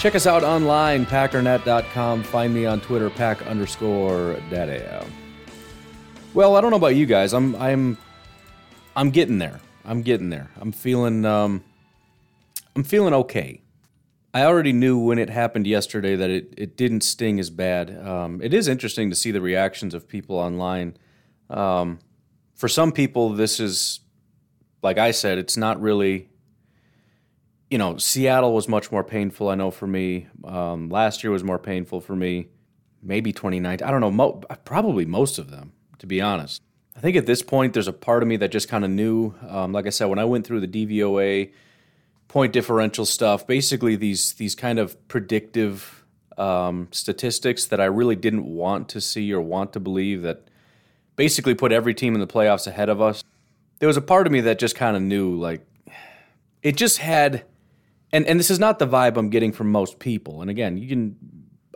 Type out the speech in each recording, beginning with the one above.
Check us out online, packernet.com. Find me on Twitter, pack underscore daddy. Well, I don't know about you guys. I'm I'm I'm getting there. I'm getting there. I'm feeling um I'm feeling okay. I already knew when it happened yesterday that it, it didn't sting as bad. Um, it is interesting to see the reactions of people online. Um, for some people, this is like I said, it's not really. You know, Seattle was much more painful. I know for me, um, last year was more painful for me. Maybe 2019. I don't know. Mo- probably most of them, to be honest. I think at this point, there's a part of me that just kind of knew. Um, like I said, when I went through the DVOA point differential stuff, basically these these kind of predictive um, statistics that I really didn't want to see or want to believe that basically put every team in the playoffs ahead of us. There was a part of me that just kind of knew, like, it just had, and, and this is not the vibe I'm getting from most people. And again, you can,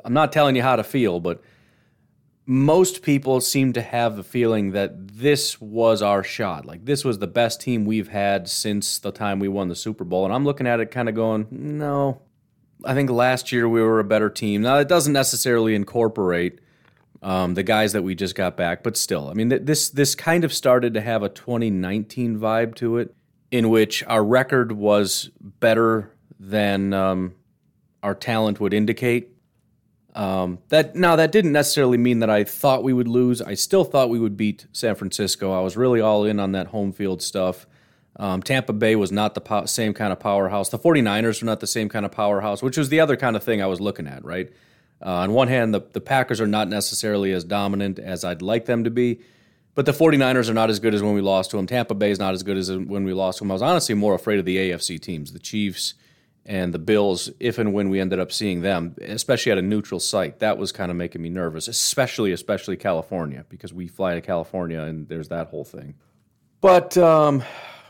I'm not telling you how to feel, but most people seem to have the feeling that this was our shot. Like, this was the best team we've had since the time we won the Super Bowl. And I'm looking at it kind of going, no, I think last year we were a better team. Now, it doesn't necessarily incorporate um, the guys that we just got back. But still, I mean, th- this this kind of started to have a 2019 vibe to it, in which our record was better than um, our talent would indicate. Um, that now that didn't necessarily mean that I thought we would lose. I still thought we would beat San Francisco. I was really all in on that home field stuff. Um, Tampa Bay was not the po- same kind of powerhouse. The 49ers were not the same kind of powerhouse, which was the other kind of thing I was looking at, right? Uh, on one hand, the, the Packers are not necessarily as dominant as I'd like them to be, but the 49ers are not as good as when we lost to them. Tampa Bay is not as good as when we lost to them. I was honestly more afraid of the AFC teams, the Chiefs and the Bills, if and when we ended up seeing them, especially at a neutral site. That was kind of making me nervous, especially, especially California, because we fly to California and there's that whole thing. But um,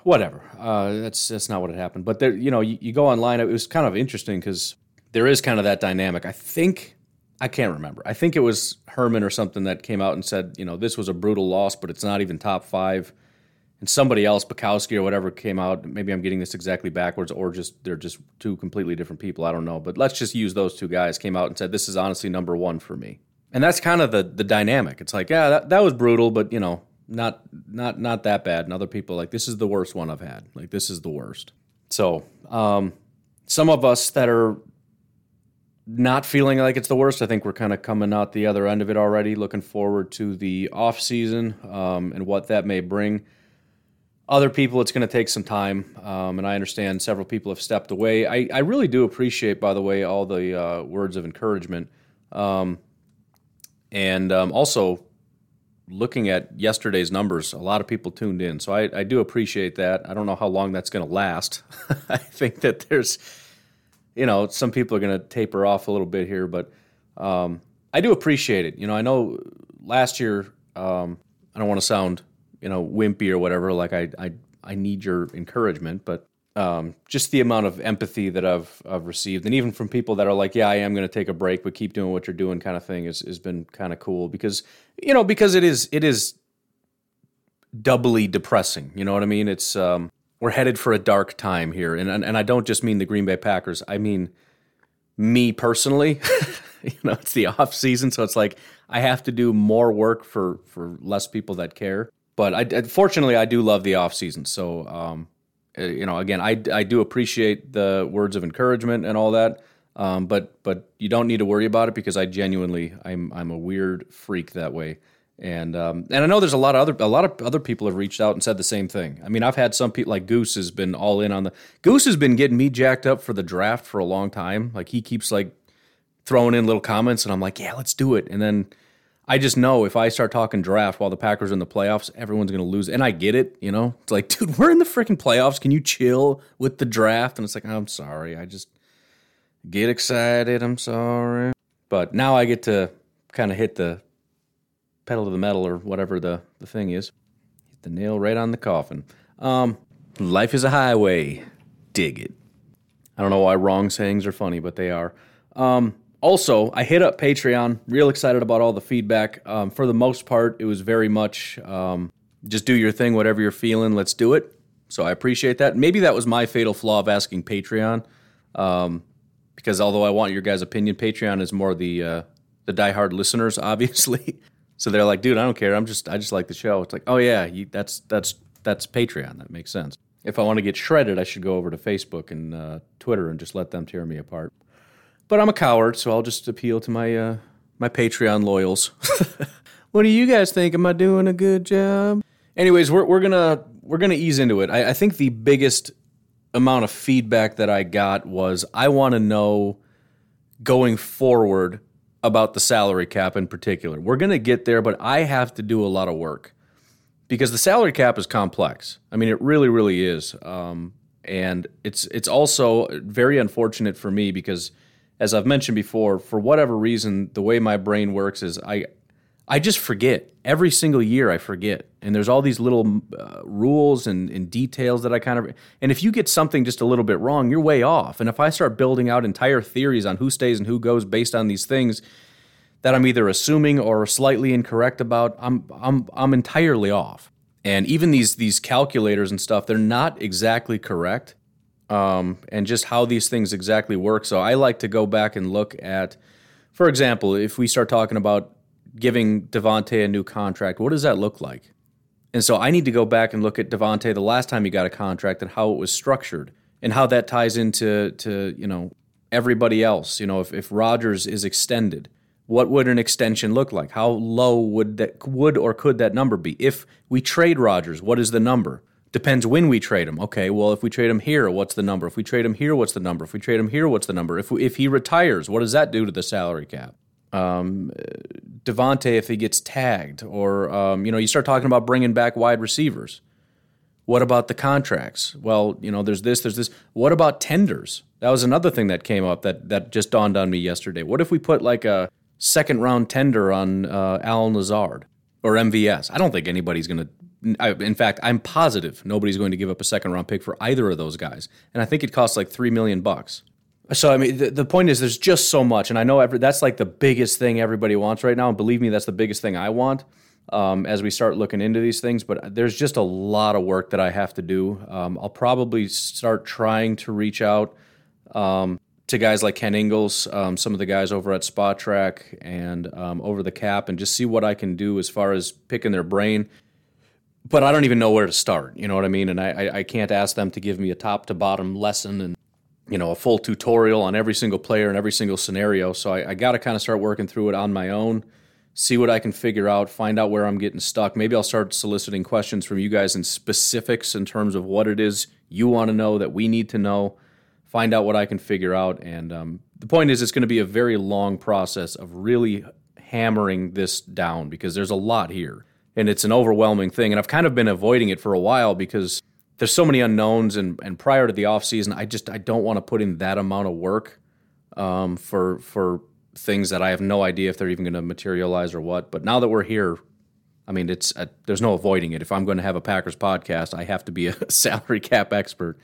whatever. Uh, that's that's not what had happened. But there, you know, you, you go online. It was kind of interesting because there is kind of that dynamic. I think I can't remember. I think it was Herman or something that came out and said, you know, this was a brutal loss, but it's not even top five. And somebody else, Bukowski or whatever, came out. Maybe I'm getting this exactly backwards, or just they're just two completely different people. I don't know. But let's just use those two guys. Came out and said this is honestly number one for me. And that's kind of the the dynamic. It's like, yeah, that, that was brutal, but you know, not not not that bad. And other people like this is the worst one I've had. Like this is the worst. So um, some of us that are not feeling like it's the worst. I think we're kind of coming out the other end of it already. Looking forward to the off season um, and what that may bring. Other people, it's going to take some time, um, and I understand several people have stepped away. I, I really do appreciate, by the way, all the uh, words of encouragement, um, and um, also looking at yesterday's numbers. A lot of people tuned in, so I, I do appreciate that. I don't know how long that's going to last. I think that there's you know, some people are going to taper off a little bit here, but um, I do appreciate it. You know, I know last year, um, I don't want to sound, you know, wimpy or whatever. Like I, I, I need your encouragement, but um, just the amount of empathy that I've, I've received, and even from people that are like, "Yeah, I am going to take a break, but keep doing what you're doing," kind of thing, has has been kind of cool because, you know, because it is it is doubly depressing. You know what I mean? It's um, we're headed for a dark time here, and and, and I don't just mean the Green Bay Packers. I mean me personally. you know, it's the off season, so it's like I have to do more work for for less people that care. But I, fortunately, I do love the off season. So, um, uh, you know, again, I, I do appreciate the words of encouragement and all that. Um, but but you don't need to worry about it because I genuinely I'm I'm a weird freak that way. And um, and I know there's a lot of other a lot of other people have reached out and said the same thing. I mean, I've had some people like Goose has been all in on the Goose has been getting me jacked up for the draft for a long time. Like he keeps like throwing in little comments, and I'm like, yeah, let's do it. And then I just know if I start talking draft while the Packers are in the playoffs, everyone's going to lose. And I get it, you know. It's like, dude, we're in the freaking playoffs. Can you chill with the draft? And it's like, I'm sorry. I just get excited. I'm sorry. But now I get to kind of hit the pedal to the metal or whatever the, the thing is. Hit the nail right on the coffin. Um, life is a highway. Dig it. I don't know why wrong sayings are funny, but they are. Um, also, I hit up Patreon. Real excited about all the feedback. Um, for the most part, it was very much um, just do your thing, whatever you're feeling. Let's do it. So I appreciate that. Maybe that was my fatal flaw of asking Patreon, um, because although I want your guys' opinion, Patreon is more the uh, the diehard listeners, obviously. so they're like, dude, I don't care. I'm just I just like the show. It's like, oh yeah, you, that's that's that's Patreon. That makes sense. If I want to get shredded, I should go over to Facebook and uh, Twitter and just let them tear me apart. But I'm a coward, so I'll just appeal to my uh, my Patreon loyals. what do you guys think? Am I doing a good job? Anyways, we're we're gonna we're gonna ease into it. I, I think the biggest amount of feedback that I got was I want to know going forward about the salary cap in particular. We're gonna get there, but I have to do a lot of work because the salary cap is complex. I mean, it really, really is. Um, and it's it's also very unfortunate for me because, as I've mentioned before, for whatever reason, the way my brain works is I I just forget every single year. I forget, and there's all these little uh, rules and, and details that I kind of. And if you get something just a little bit wrong, you're way off. And if I start building out entire theories on who stays and who goes based on these things that I'm either assuming or slightly incorrect about, I'm I'm I'm entirely off. And even these these calculators and stuff, they're not exactly correct. Um, and just how these things exactly work. So I like to go back and look at, for example, if we start talking about giving Davante a new contract, what does that look like? And so I need to go back and look at Davante the last time he got a contract and how it was structured and how that ties into to you know everybody else. You know, if if Rodgers is extended, what would an extension look like? How low would that would or could that number be? If we trade Rodgers, what is the number? Depends when we trade him. Okay, well, if we trade him here, what's the number? If we trade him here, what's the number? If we trade him here, what's the number? If we, if he retires, what does that do to the salary cap? Um, Davante, if he gets tagged, or um, you know, you start talking about bringing back wide receivers. What about the contracts? Well, you know, there's this, there's this. What about tenders? That was another thing that came up that that just dawned on me yesterday. What if we put like a second round tender on uh, Allen Lazard or MVS. I don't think anybody's going to. In fact, I'm positive nobody's going to give up a second round pick for either of those guys. And I think it costs like three million bucks. So I mean, the, the point is, there's just so much, and I know every, that's like the biggest thing everybody wants right now. And believe me, that's the biggest thing I want um, as we start looking into these things. But there's just a lot of work that I have to do. Um, I'll probably start trying to reach out um, to guys like Ken Ingalls, um, some of the guys over at Spotrac and um, over the cap, and just see what I can do as far as picking their brain. But I don't even know where to start. You know what I mean? And I, I can't ask them to give me a top to bottom lesson and you know a full tutorial on every single player and every single scenario. So I, I got to kind of start working through it on my own, see what I can figure out, find out where I'm getting stuck. Maybe I'll start soliciting questions from you guys in specifics in terms of what it is you want to know that we need to know find out what I can figure out. And um, the point is, it's going to be a very long process of really hammering this down because there's a lot here and it's an overwhelming thing. And I've kind of been avoiding it for a while because there's so many unknowns. And, and prior to the off season, I just I don't want to put in that amount of work um, for for things that I have no idea if they're even going to materialize or what. But now that we're here, I mean, it's uh, there's no avoiding it. If I'm going to have a Packers podcast, I have to be a salary cap expert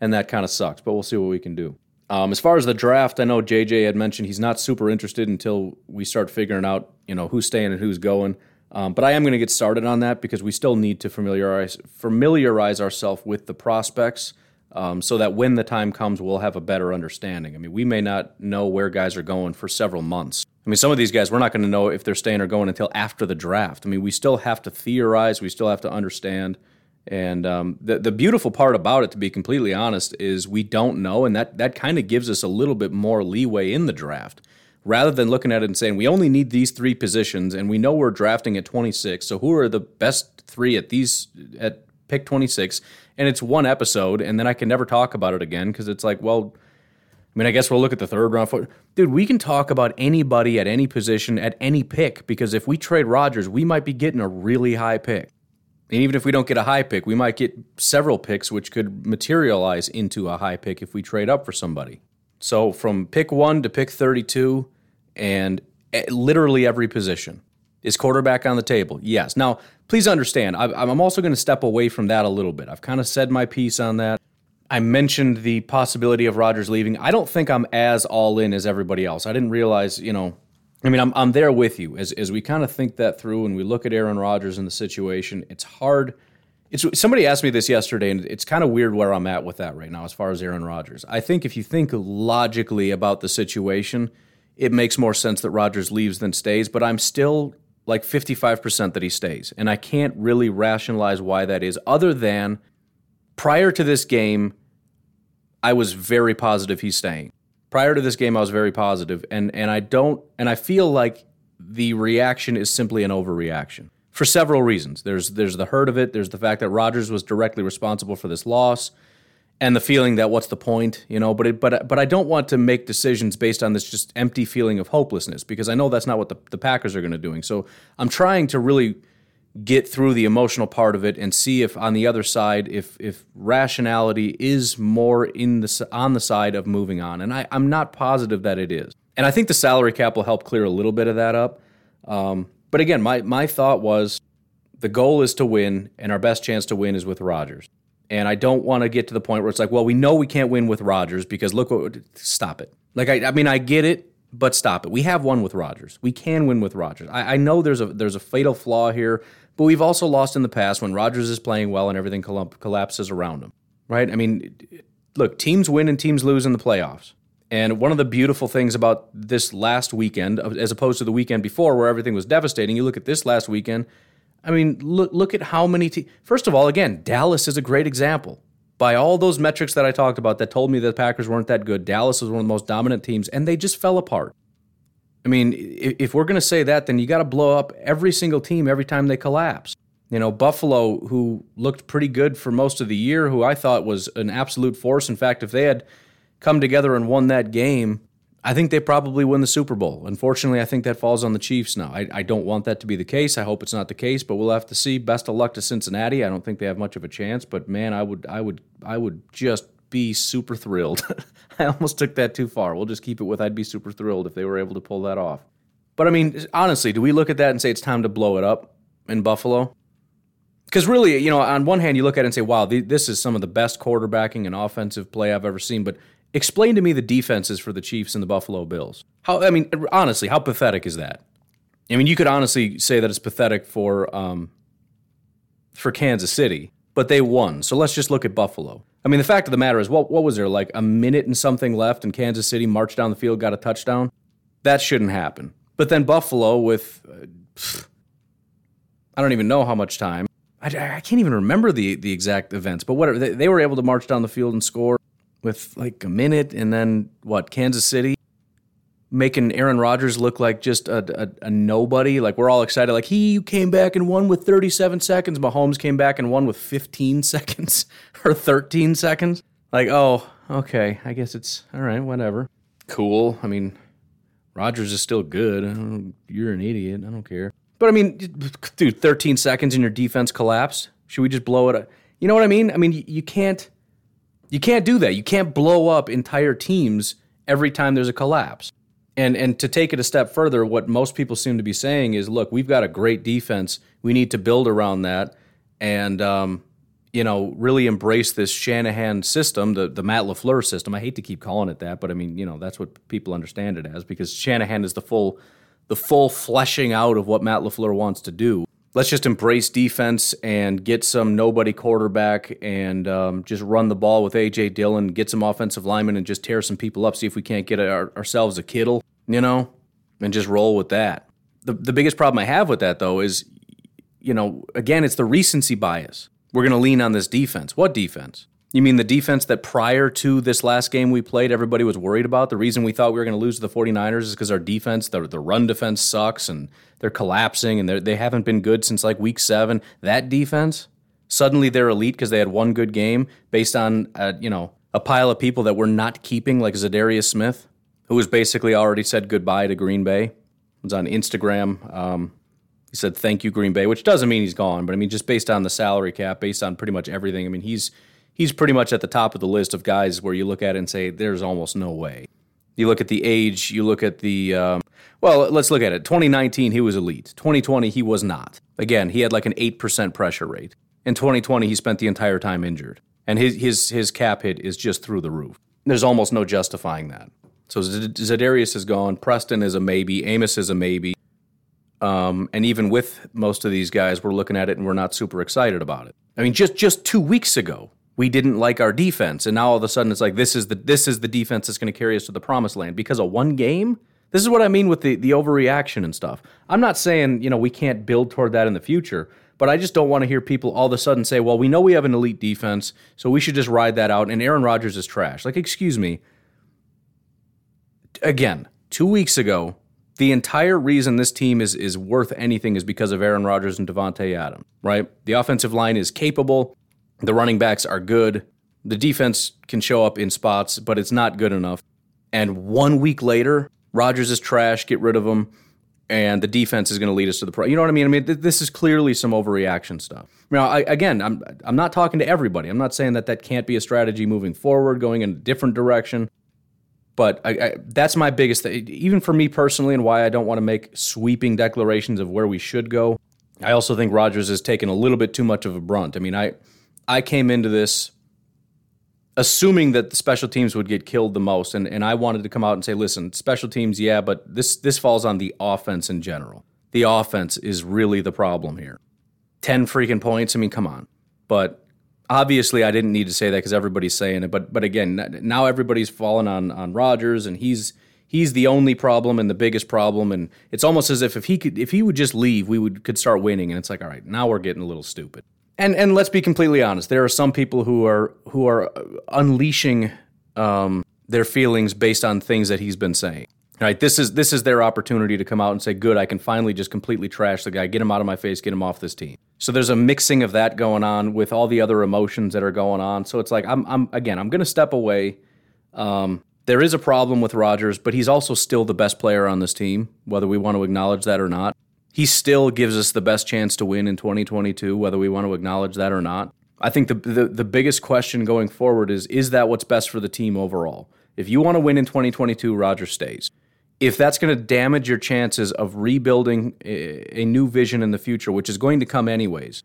and that kind of sucks. But we'll see what we can do. Um, as far as the draft, I know JJ had mentioned he's not super interested until we start figuring out, you know, who's staying and who's going. Um, but I am going to get started on that because we still need to familiarize familiarize ourselves with the prospects, um, so that when the time comes, we'll have a better understanding. I mean, we may not know where guys are going for several months. I mean, some of these guys we're not going to know if they're staying or going until after the draft. I mean, we still have to theorize, we still have to understand. And um, the the beautiful part about it, to be completely honest, is we don't know, and that that kind of gives us a little bit more leeway in the draft, rather than looking at it and saying we only need these three positions, and we know we're drafting at 26. So who are the best three at these at pick 26? And it's one episode, and then I can never talk about it again because it's like, well, I mean, I guess we'll look at the third round. Dude, we can talk about anybody at any position at any pick because if we trade Rodgers we might be getting a really high pick. And even if we don't get a high pick, we might get several picks, which could materialize into a high pick if we trade up for somebody. So from pick one to pick 32, and eh, literally every position. Is quarterback on the table? Yes. Now, please understand, I'm also going to step away from that a little bit. I've kind of said my piece on that. I mentioned the possibility of Rodgers leaving. I don't think I'm as all in as everybody else. I didn't realize, you know, I mean, I'm, I'm there with you as, as we kind of think that through and we look at Aaron Rodgers and the situation. It's hard. It's somebody asked me this yesterday, and it's kind of weird where I'm at with that right now as far as Aaron Rodgers. I think if you think logically about the situation, it makes more sense that Rodgers leaves than stays. But I'm still like 55% that he stays, and I can't really rationalize why that is, other than prior to this game, I was very positive he's staying. Prior to this game, I was very positive, and and I don't, and I feel like the reaction is simply an overreaction for several reasons. There's there's the hurt of it. There's the fact that Rodgers was directly responsible for this loss, and the feeling that what's the point, you know. But it, but but I don't want to make decisions based on this just empty feeling of hopelessness because I know that's not what the, the Packers are going to doing. So I'm trying to really get through the emotional part of it and see if on the other side if if rationality is more in the on the side of moving on and I, i'm not positive that it is and i think the salary cap will help clear a little bit of that up um, but again my, my thought was the goal is to win and our best chance to win is with Rodgers and i don't want to get to the point where it's like well we know we can't win with Rodgers because look what stop it like I, I mean i get it but stop it. We have won with Rodgers. We can win with Rodgers. I, I, know there's a there's a fatal flaw here but we've also lost in the past when Rodgers is playing well and everything collapses around him, right? I mean, look, teams win and teams lose in the playoffs. And one of the beautiful things about this last weekend, as opposed to the weekend before where everything was devastating, you look at this last weekend. I mean, look look at how many teams. First of all, again, Dallas is a great example. By all those metrics that I talked about that told me the Packers weren't that good, Dallas was one of the most dominant teams, and they just fell apart. I mean, if we're going to say that, then you got to blow up every single team every time they collapse. You know, Buffalo, who looked pretty good for most of the year, who I thought was an absolute force. In fact, if they had come together and won that game, I think they probably win the Super Bowl. Unfortunately, I think that falls on the Chiefs now. I, I, don't want that to be the case. I hope it's not the case, but we'll have to see. Best of luck to Cincinnati. I don't think they have much of a chance, but man, I would, I would, I would just be super thrilled. I almost took that too far. We'll just keep it with I'd be super thrilled if they were able to pull that off. But I mean, honestly, do we look at that and say it's time to blow it up in Buffalo? Because really, you know, on one hand, you look at it and say, wow, this is some of the best quarterbacking and offensive play I've ever seen. But explain to me the defenses for the Chiefs and the Buffalo Bills. How, I mean, honestly, how pathetic is that? I mean, you could honestly say that it's pathetic for um, for Kansas City, but they won. So let's just look at Buffalo. I mean, the fact of the matter is, what what was there like a minute and something left, and Kansas City marched down the field, got a touchdown? That shouldn't happen. But then Buffalo with, uh, I don't even know how much time. I, I, can't even remember the the exact events, but whatever. They, they were able to march down the field and score with like a minute, and then what? Kansas City making Aaron Rodgers look like just a, a, a, nobody. Like we're all excited. Like he came back and won with 37 seconds. Mahomes came back and won with 15 seconds or 13 seconds. Like, oh, okay. I guess it's all right. Whatever. Cool. I mean, Rodgers is still good. You're an idiot. I don't care. But I mean, dude, 13 seconds and your defense collapsed. Should we just blow it? Up? You know what I mean? I mean, you, you can't. You can't do that. You can't blow up entire teams every time there's a collapse. And and to take it a step further, what most people seem to be saying is, look, we've got a great defense. We need to build around that, and um, you know, really embrace this Shanahan system, the the Matt LaFleur system. I hate to keep calling it that, but I mean, you know, that's what people understand it as because Shanahan is the full the full fleshing out of what Matt LaFleur wants to do. Let's just embrace defense and get some nobody quarterback and um, just run the ball with AJ Dillon, get some offensive linemen, and just tear some people up. See if we can't get our, ourselves a Kittle you know, and just roll with that. The, the biggest problem I have with that, though, is, you know, again, it's the recency bias. We're going to lean on this defense. What defense? You mean the defense that prior to this last game we played, everybody was worried about? The reason we thought we were going to lose to the 49ers is because our defense, the, the run defense sucks and they're collapsing and they're, they haven't been good since like week seven. That defense, suddenly they're elite because they had one good game based on, uh, you know, a pile of people that we're not keeping, like Za'Darius Smith who has basically already said goodbye to Green Bay. was on Instagram. Um, he said thank you Green Bay, which doesn't mean he's gone, but I mean just based on the salary cap, based on pretty much everything. I mean he's he's pretty much at the top of the list of guys where you look at it and say there's almost no way. You look at the age, you look at the um, Well, let's look at it. 2019, he was elite. 2020, he was not. Again, he had like an 8% pressure rate. In 2020, he spent the entire time injured. And his, his, his cap hit is just through the roof. There's almost no justifying that. So Za'Darius is gone. Preston is a maybe. Amos is a maybe. Um, and even with most of these guys, we're looking at it and we're not super excited about it. I mean, just just two weeks ago, we didn't like our defense, and now all of a sudden it's like this is the this is the defense that's going to carry us to the promised land because of one game. This is what I mean with the the overreaction and stuff. I'm not saying you know we can't build toward that in the future, but I just don't want to hear people all of a sudden say, "Well, we know we have an elite defense, so we should just ride that out." And Aaron Rodgers is trash. Like, excuse me. Again, two weeks ago, the entire reason this team is is worth anything is because of Aaron Rodgers and Davante Adams, right? The offensive line is capable, the running backs are good, the defense can show up in spots, but it's not good enough. And one week later, Rodgers is trash, get rid of him, and the defense is going to lead us to the pro. You know what I mean? I mean, th- this is clearly some overreaction stuff. Now, I, again, I'm I'm not talking to everybody. I'm not saying that that can't be a strategy moving forward, going in a different direction. But I, I, that's my biggest thing, even for me personally, and why I don't want to make sweeping declarations of where we should go. I also think Rodgers has taken a little bit too much of a brunt. I mean, I I came into this assuming that the special teams would get killed the most, and, and I wanted to come out and say, listen, special teams, yeah, but this this falls on the offense in general. The offense is really the problem here. Ten freaking points. I mean, come on. But obviously I didn't need to say that because everybody's saying it. But but again, now everybody's fallen on on Rodgers, and he's he's the only problem and the biggest problem. And it's almost as if if he could if he would just leave, we would could start winning. And it's like, all right, now we're getting a little stupid. And and let's be completely honest, there are some people who are who are unleashing um, their feelings based on things that he's been saying. Right, this is this is their opportunity to come out and say, "Good, I can finally just completely trash the guy, get him out of my face, get him off this team." So there's a mixing of that going on with all the other emotions that are going on. So it's like I'm, I'm again, I'm going to step away. Um, there is a problem with Rodgers, but he's also still the best player on this team, whether we want to acknowledge that or not. He still gives us the best chance to win in 2022, whether we want to acknowledge that or not. I think the, the, the biggest question going forward is is that what's best for the team overall? If you want to win in 2022, Rodgers stays if that's going to damage your chances of rebuilding a, a, new vision in the future, which is going to come anyways,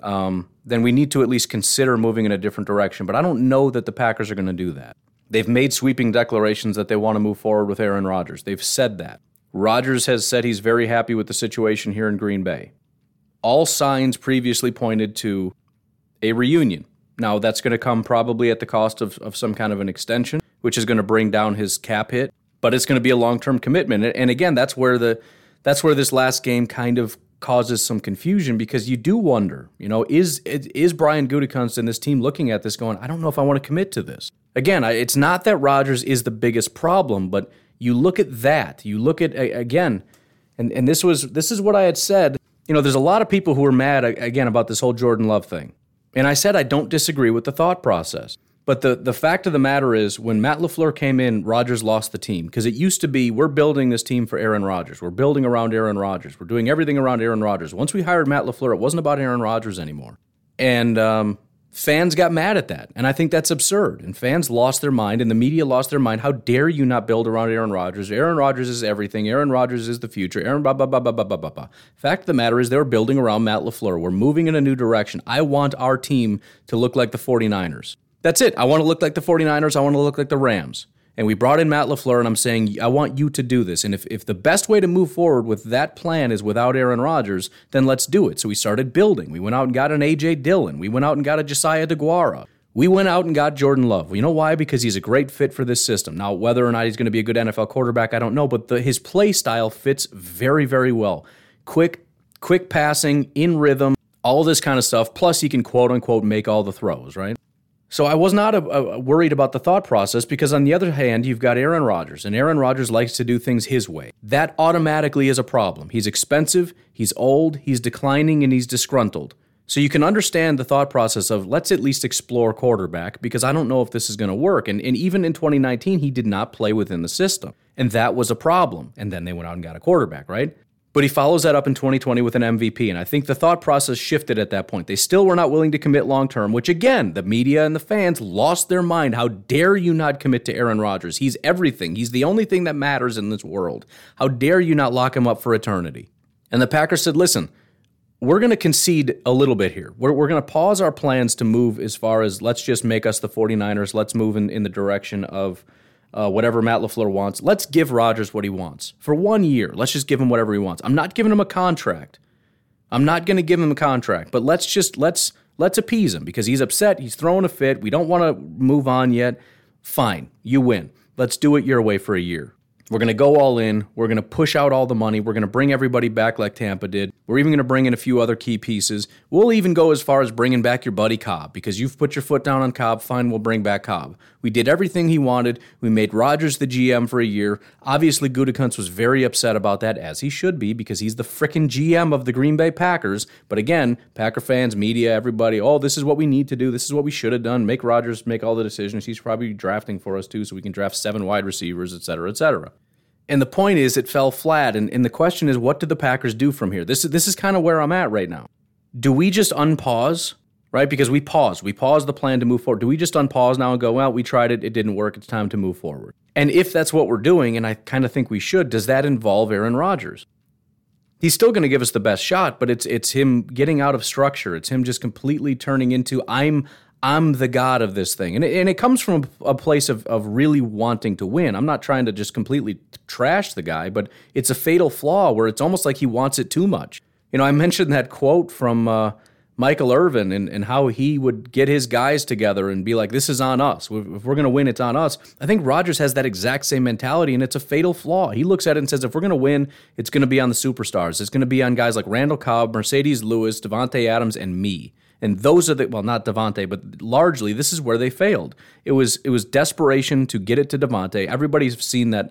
um, then we need to at least consider moving in a different direction. But I don't know that the Packers are going to do that. They've made sweeping declarations that they want to move forward with Aaron Rodgers. They've said that. Rodgers has said he's very happy with the situation here in Green Bay. All signs previously pointed to a reunion. Now, that's going to come probably at the cost of, of some kind of an extension, which is going to bring down his cap hit but it's going to be a long-term commitment. And again, that's where the that's where this last game kind of causes some confusion because you do wonder, you know, is is Brian Gutekunst and this team looking at this going, I don't know if I want to commit to this. Again, it's not that Rodgers is the biggest problem, but you look at that. You look at again, and and this was this is what I had said. You know, there's a lot of people who are mad again about this whole Jordan Love thing. And I said I don't disagree with the thought process. But the, the fact of the matter is, when Matt LaFleur came in, Rodgers lost the team because it used to be we're building this team for Aaron Rodgers. We're building around Aaron Rodgers. We're doing everything around Aaron Rodgers. Once we hired Matt LaFleur, it wasn't about Aaron Rodgers anymore. And um, fans got mad at that. And I think that's absurd. And fans lost their mind and the media lost their mind. How dare you not build around Aaron Rodgers? Aaron Rodgers is everything. Aaron Rodgers is the future. Aaron blah, blah, blah, blah, blah, blah, blah, blah. Fact of the matter is, they're building around Matt LaFleur. We're moving in a new direction. I want our team to look like the 49ers. That's it. I want to look like the 49ers. I want to look like the Rams. And we brought in Matt LaFleur, and I'm saying, I want you to do this. And if, if the best way to move forward with that plan is without Aaron Rodgers, then let's do it. So we started building. We went out and got an A.J. Dillon. We went out and got a Josiah Deguara. We went out and got Jordan Love. You know why? Because he's a great fit for this system. Now, whether or not he's going to be a good NFL quarterback, I don't know, but the, his play style fits very, very well. Quick, quick passing, in rhythm, all this kind of stuff. Plus, he can quote unquote make all the throws, right? So I was not a, a worried about the thought process because, on the other hand, you've got Aaron Rodgers, and Aaron Rodgers likes to do things his way. That automatically is a problem. He's expensive, he's old, he's declining, and he's disgruntled. So you can understand the thought process of let's at least explore quarterback because I don't know if this is going to work. And, and even in 2019, he did not play within the system. And that was a problem. And then they went out and got a quarterback, right? But he follows that up in 2020 with an MVP. And I think the thought process shifted at that point. They still were not willing to commit long term, which again, the media and the fans lost their mind. How dare you not commit to Aaron Rodgers? He's everything. He's the only thing that matters in this world. How dare you not lock him up for eternity? And the Packers said, listen, we're going to concede a little bit here. We're, we're going to pause our plans to move as far as let's just make us the 49ers. Let's move in, in the direction of uh, whatever Matt LaFleur wants. Let's give Rodgers what he wants for one year. Let's just give him whatever he wants. I'm not giving him a contract. I'm not going to give him a contract, but let's just let's let's appease him because he's upset. He's throwing a fit. We don't want to move on yet. Fine, you win. Let's do it your way for a year. We're going to go all in. We're going to push out all the money. We're going to bring everybody back like Tampa did. We're even going to bring in a few other key pieces. We'll even go as far as bringing back your buddy Cobb because you've put your foot down on Cobb. Fine, we'll bring back Cobb. We did everything he wanted. We made Rodgers the GM for a year. Obviously, Gutekunst was very upset about that, as he should be, because he's the frickin' GM of the Green Bay Packers. But again, Packer fans, media, everybody, oh, this is what we need to do. This is what we should have done. Make Rodgers make all the decisions. He's probably drafting for us too, so we can draft seven wide receivers, et cetera, et cetera. And the point is, it fell flat. And, and the question is, what did the Packers do from here? This is this is kind of where I'm at right now. Do we just unpause, right? Because we paused. We paused the plan to move forward. Do we just unpause now and go, well, we tried it, it didn't work. It's time to move forward. And if that's what we're doing, and I kind of think we should, does that involve Aaron Rodgers? He's still going to give us the best shot, but it's it's him getting out of structure. It's him just completely turning into I'm I'm the god of this thing. And it, and it comes from a place of, of really wanting to win. I'm not trying to just completely trash the guy, but it's a fatal flaw where it's almost like he wants it too much. You know, I mentioned that quote from uh, Michael Irvin and, and how he would get his guys together and be like, this is on us. If we're going to win, it's on us. I think Rodgers has that exact same mentality, and it's a fatal flaw. He looks at it and says, if we're going to win, it's going to be on the superstars. It's going to be on guys like Randall Cobb, Marcedes Lewis, Davante Adams, and me. And those are the well, not Davante, but largely this is where they failed. It was it was desperation to get it to Davante. Everybody's seen that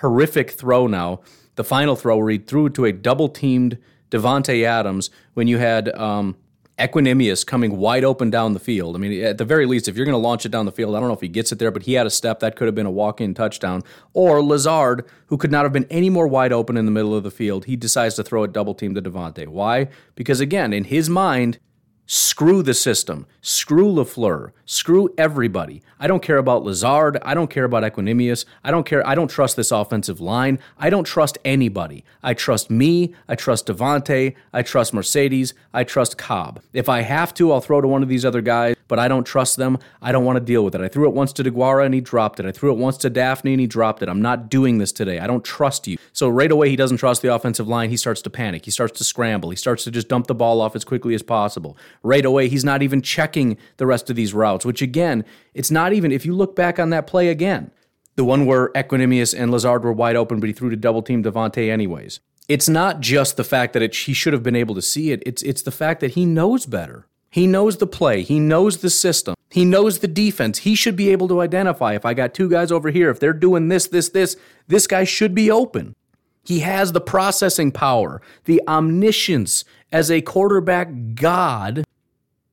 horrific throw now, the final throw where he threw to a double teamed Davante Adams when you had um, Equanimeous coming wide open down the field. I mean, at the very least, if you're going to launch it down the field, I don't know if he gets it there, but he had a step that could have been a walk in touchdown. Or Lazard, who could not have been any more wide open in the middle of the field, he decides to throw it double team to Davante. Why? Because again, in his mind, Screw the system. Screw LaFleur. Screw everybody. I don't care about Lazard. I don't care about Equanimeous. I don't care. I don't trust this offensive line. I don't trust anybody. I trust me. I trust Davante. I trust Marcedes. I trust Cobb. If I have to, I'll throw to one of these other guys, but I don't trust them. I don't want to deal with it. I threw it once to Deguara and he dropped it. I threw it once to Dafney and he dropped it. I'm not doing this today. I don't trust you. So right away, he doesn't trust the offensive line. He starts to panic. He starts to scramble. He starts to just dump the ball off as quickly as possible right away. He's not even checking the rest of these routes, which again, it's not even, if you look back on that play again, the one where Equanimeous and Lazard were wide open, but he threw to double team Davante anyways. It's not just the fact that it, he should have been able to see it, it's, it's the fact that he knows better. He knows the play. He knows the system. He knows the defense. He should be able to identify if I got two guys over here, if they're doing this, this, this, this guy should be open. He has the processing power, the omniscience as a quarterback god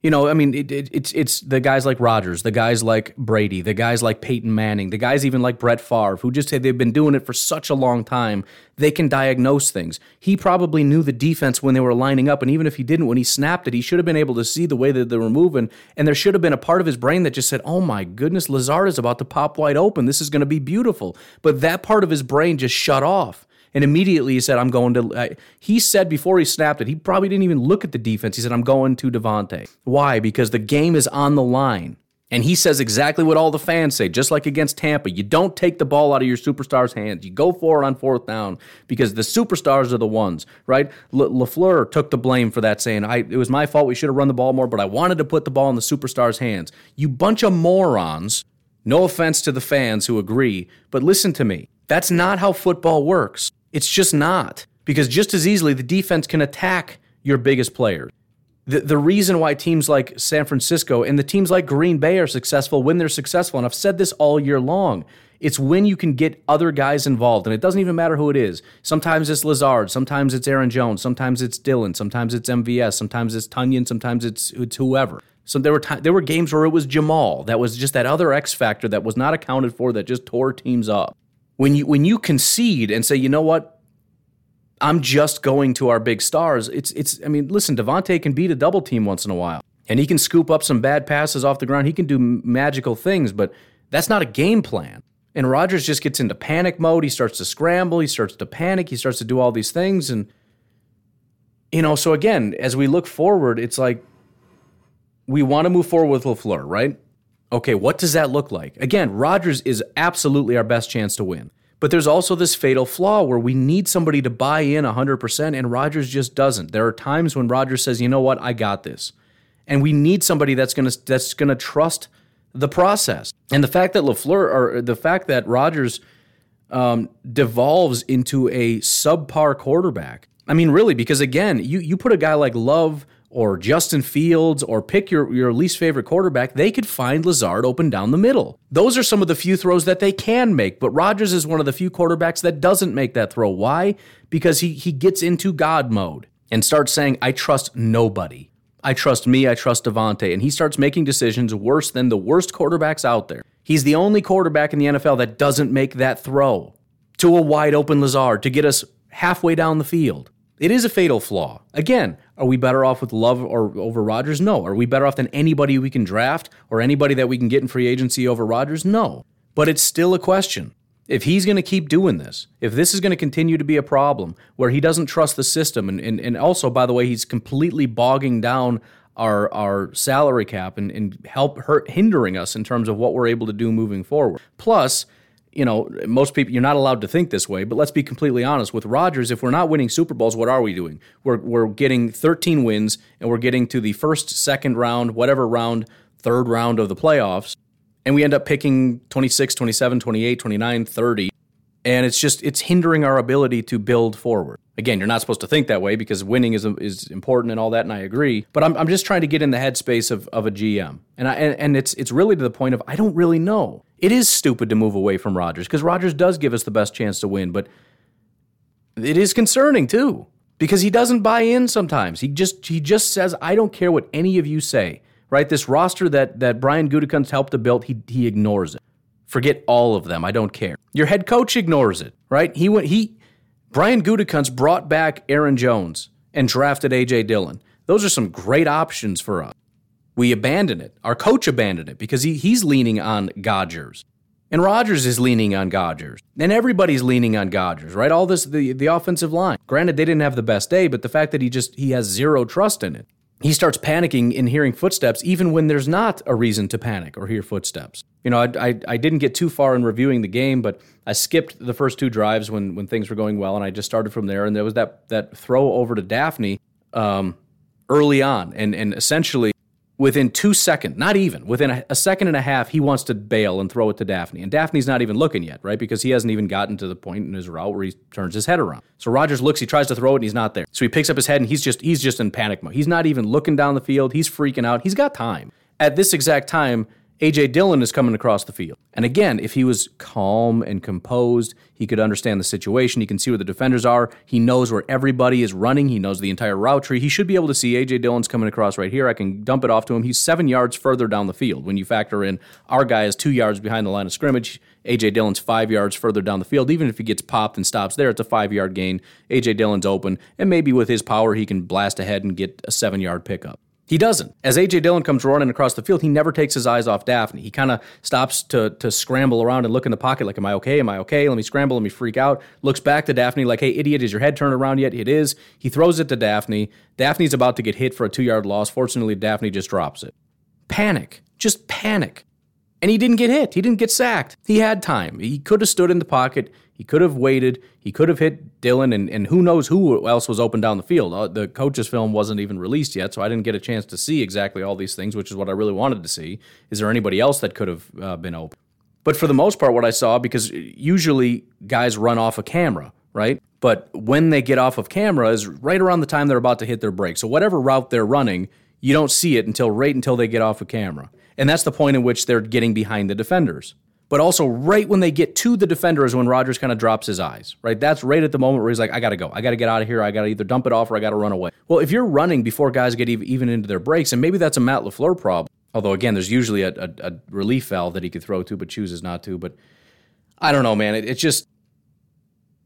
you know, I mean, it, it, it's it's the guys like Rodgers, the guys like Brady, the guys like Peyton Manning, the guys even like Brett Favre, who just say they've been doing it for such a long time, they can diagnose things. He probably knew the defense when they were lining up, and even if he didn't, when he snapped it, he should have been able to see the way that they were moving, and there should have been a part of his brain that just said, "Oh my goodness, Lazard is about to pop wide open. This is going to be beautiful." But that part of his brain just shut off. And immediately he said, I'm going to. He said before he snapped it, he probably didn't even look at the defense. He said, I'm going to Davante. Why? Because the game is on the line. And he says exactly what all the fans say, just like against Tampa. You don't take the ball out of your superstars' hands. You go for it on fourth down because the superstars are the ones, right? Le- LaFleur took the blame for that, saying, I, It was my fault. We should have run the ball more, but I wanted to put the ball in the superstars' hands. You bunch of morons. No offense to the fans who agree, but listen to me. That's not how football works. It's just not. Because just as easily, the defense can attack your biggest players. The, the reason why teams like San Francisco and the teams like Green Bay are successful when they're successful, and I've said this all year long, it's when you can get other guys involved, and it doesn't even matter who it is. Sometimes it's Lazard, sometimes it's Aaron Jones, sometimes it's Dillon, sometimes it's MVS, sometimes it's Tonyan, sometimes it's, it's whoever. So there were t- there were games where it was Jamal that was just that other X factor that was not accounted for that just tore teams up when you when you concede and say, you know what, I'm just going to our big stars. It's it's I mean, listen, Davante can beat a double team once in a while. And he can scoop up some bad passes off the ground. He can do magical things, but that's not a game plan. And Rodgers just gets into panic mode. He starts to scramble, he starts to panic, he starts to do all these things and you know, so again, as we look forward, it's like we want to move forward with LaFleur, right? Okay, what does that look like? Again, Rodgers is absolutely our best chance to win. But there's also this fatal flaw where we need somebody to buy in 100%, and Rodgers just doesn't. There are times when Rodgers says, you know what, I got this. And we need somebody that's gonna that's gonna trust the process. And the fact that LaFleur or the fact that Rodgers um, devolves into a subpar quarterback. I mean, really, because again, you you put a guy like Love or Justin Fields or pick your, your least favorite quarterback, they could find Lazard open down the middle. Those are some of the few throws that they can make, but Rodgers is one of the few quarterbacks that doesn't make that throw. Why? Because he, he gets into God mode and starts saying, I trust nobody. I trust me, I trust Davante. And he starts making decisions worse than the worst quarterbacks out there. He's the only quarterback in the NFL that doesn't make that throw to a wide open Lazard to get us halfway down the field. It is a fatal flaw. Again, are we better off with Love or over Rodgers? No. Are we better off than anybody we can draft or anybody that we can get in free agency over Rodgers? No. But it's still a question. If he's going to keep doing this, if this is going to continue to be a problem where he doesn't trust the system, and, and, and also, by the way, he's completely bogging down our our salary cap and, and help hurt hindering us in terms of what we're able to do moving forward. Plus, you know, most people, you're not allowed to think this way, but let's be completely honest. With Rodgers, if we're not winning Super Bowls, what are we doing? We're, we're getting 13 wins and we're getting to the first, second round, whatever round, third round of the playoffs. And we end up picking 26, 27, 28, 29, 30 and it's just it's hindering our ability to build forward. Again, you're not supposed to think that way because winning is is important and all that, and I agree. But I'm, I'm just trying to get in the headspace of, of a GM, and I and, and it's it's really to the point of I don't really know. It is stupid to move away from Rodgers because Rodgers does give us the best chance to win, but it is concerning too because he doesn't buy in sometimes. He just he just says I don't care what any of you say. Right, this roster that that Brian Gutekunst helped to build, he he ignores it. Forget all of them. I don't care. Your head coach ignores it, right? He went he Brian Gutekunst brought back Aaron Jones and drafted AJ Dillon. Those are some great options for us. We abandon it. Our coach abandoned it because he, he's leaning on Godgers. And Rodgers is leaning on Godgers. And everybody's leaning on Godgers, right? All this the the offensive line. Granted, they didn't have the best day, but the fact that he just he has zero trust in it he starts panicking in hearing footsteps, even when there's not a reason to panic or hear footsteps. You know, I, I, I, didn't get too far in reviewing the game, but I skipped the first two drives when, when things were going well, and I just started from there. And there was that, that throw over to Dafney um, early on. And, and essentially, within two seconds, not even, within a, a, second and a half, he wants to bail and throw it to Dafney. And Dafney's not even looking yet, right? Because he hasn't even gotten to the point in his route where he turns his head around. So Rodgers looks, he tries to throw it, and he's not there. So he picks up his head and he's just he's just in panic mode. He's not even looking down the field. He's freaking out. He's got time. At this exact time, AJ Dillon is coming across the field. And again, if he was calm and composed, he could understand the situation. He can see where the defenders are. He knows where everybody is running. He knows the entire route tree. He should be able to see AJ Dillon's coming across right here. I can dump it off to him. He's seven yards further down the field. When you factor in our guy is two yards behind the line of scrimmage, AJ Dillon's five yards further down the field. Even if he gets popped and stops there, it's a five yard gain. AJ Dillon's open, and maybe with his power, he can blast ahead and get a seven yard pickup. He doesn't. As AJ Dillon comes running across the field, he never takes his eyes off Dafney. He kind of stops to to scramble around and look in the pocket like, "Am I okay? Am I okay? Let me scramble. Let me freak out." Looks back to Dafney, like, "Hey, idiot, is your head turned around yet?" It is. He throws it to Dafney. Dafney's about to get hit for a two yard loss. Fortunately, Dafney just drops it. Panic. Just panic. And he didn't get hit. He didn't get sacked. He had time. He could have stood in the pocket. He could have waited. He could have hit Dillon, and, and who knows who else was open down the field. Uh, the coach's film wasn't even released yet, so I didn't get a chance to see exactly all these things, which is what I really wanted to see. Is there anybody else that could have uh, been open? But for the most part, what I saw, because usually guys run off a camera, right? But when they get off of camera is right around the time they're about to hit their break. So whatever route they're running, you don't see it until right until they get off of camera. And that's the point in which they're getting behind the defenders but also right when they get to the defender is when Rodgers kind of drops his eyes, right? That's right at the moment where he's like, I got to go. I got to get out of here. I got to either dump it off or I got to run away. Well, if you're running before guys get even into their breaks, and maybe that's a Matt LaFleur problem, although again, there's usually a, a, a relief valve that he could throw to, but chooses not to. But I don't know, man. It, it's just,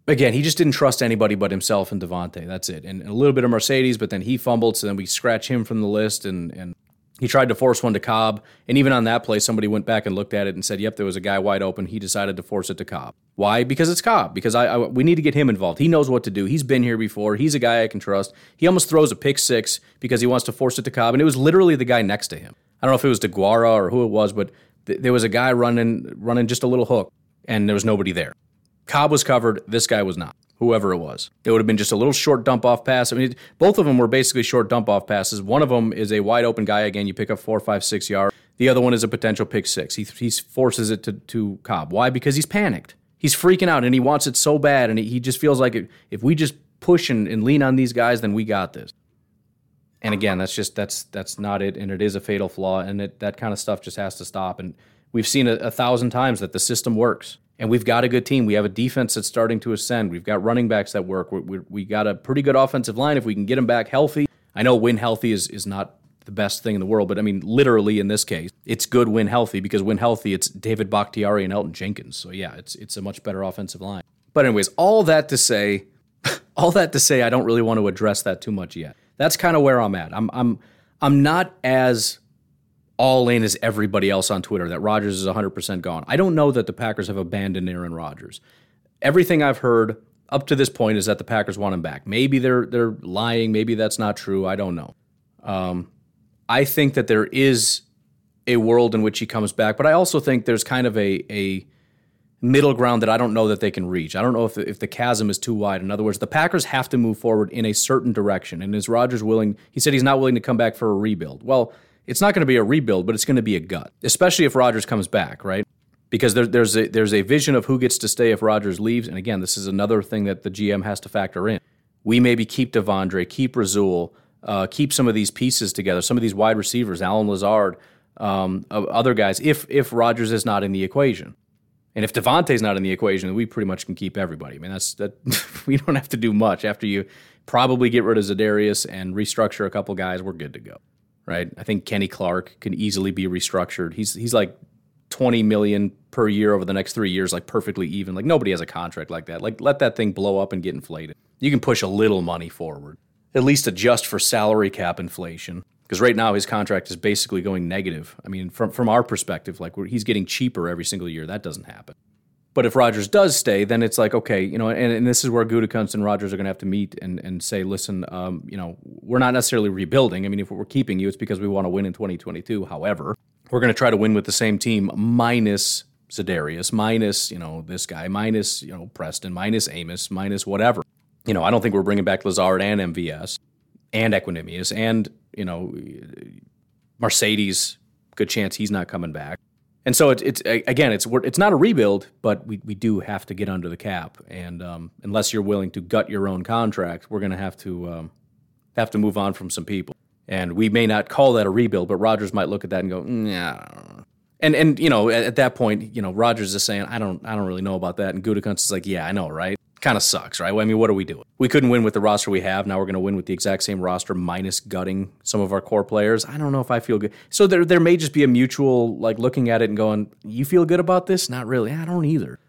again, he just didn't trust anybody but himself and Davante. That's it. And a little bit of Marcedes, but then he fumbled, so then we scratch him from the list and and he tried to force one to Cobb, and even on that play, somebody went back and looked at it and said, "Yep, there was a guy wide open." He decided to force it to Cobb. Why? Because it's Cobb. Because I, I, we need to get him involved. He knows what to do. He's been here before. He's a guy I can trust. He almost throws a pick six because he wants to force it to Cobb, and it was literally the guy next to him. I don't know if it was Deguara or who it was, but th- there was a guy running running just a little hook, and there was nobody there. Cobb was covered. This guy was not whoever it was. It would have been just a little short dump off pass. I mean, both of them were basically short dump off passes. One of them is a wide open guy. Again, you pick up four, five, six yards. The other one is a potential pick six. He, he forces it to, to Cobb. Why? Because he's panicked. He's freaking out and he wants it so bad. And he he just feels like if we just push and, and lean on these guys, then we got this. And again, that's just that's that's not it, and it is a fatal flaw, and it, that kind of stuff just has to stop. And we've seen a, a thousand times that the system works and we've got a good team. We have a defense that's starting to ascend. We've got running backs that work. We, we, we got a pretty good offensive line if we can get them back healthy. I know win healthy is, is not the best thing in the world, but I mean, literally in this case, it's good win healthy because win healthy, it's David Bakhtiari and Elgton Jenkins. So yeah, it's it's a much better offensive line. But anyways, all that to say, all that to say, I don't really want to address that too much yet. That's kind of where I'm at. I'm I'm I'm not as all in as everybody else on Twitter that Rodgers is 100% gone. I don't know that the Packers have abandoned Aaron Rodgers. Everything I've heard up to this point is that the Packers want him back. Maybe they're they're lying. Maybe that's not true. I don't know. Um, I think that there is a world in which he comes back, but I also think there's kind of a a middle ground that I don't know that they can reach. I don't know if if the chasm is too wide. In other words, the Packers have to move forward in a certain direction. And is Rodgers willing? He said he's not willing to come back for a rebuild. Well, it's not going to be a rebuild, but it's going to be a gut, especially if Rodgers comes back, right? Because there, there's a there's a vision of who gets to stay if Rodgers leaves, and again, this is another thing that the GM has to factor in. We maybe keep De'Vondre, keep Rasul, uh, keep some of these pieces together, some of these wide receivers, Allen Lazard, um, other guys. If if Rodgers is not in the equation, and if Davante's not in the equation, we pretty much can keep everybody. I mean, that's that. we don't have to do much after you probably get rid of Za'Darius and restructure a couple guys. We're good to go right? I think Kenny Clark can easily be restructured. He's he's like 20 million per year over the next 3 years like perfectly even. Like nobody has a contract like that. Like let that thing blow up and get inflated. You can push a little money forward. At least adjust for salary cap inflation. Because right now his contract is basically going negative. I mean, from from our perspective, like he's getting cheaper every single year. That doesn't happen. But if Rodgers does stay, then it's like, okay, you know, and, and this is where Gutekunst and Rodgers are going to have to meet and, and say, listen, um, you know, we're not necessarily rebuilding. I mean, if we're keeping you, it's because we want to win in 2022. However, we're going to try to win with the same team minus Za'Darius, minus, you know, this guy, minus, you know, Preston, minus Amos, minus whatever. You know, I don't think we're bringing back Lazard and MVS and Equanimeous and, you know, Marcedes. Good chance he's not coming back. And so it's, it's again, it's it's not a rebuild, but we, we do have to get under the cap. And um, unless you're willing to gut your own contract, we're going to have to um, have to move on from some people. And we may not call that a rebuild, but Rodgers might look at that and go, yeah. And and you know, at, at, that point, you know, Rodgers is saying, I don't I don't really know about that. And Gutekunst is like, yeah, I know, right? Kind of sucks, right? I mean, what are we doing? We couldn't win with the roster we have. Now we're going to win with the exact same roster minus gutting some of our core players. I don't know if I feel good. So there, there may just be a mutual like looking at it and going, "You feel good about this?" Not really. I don't either.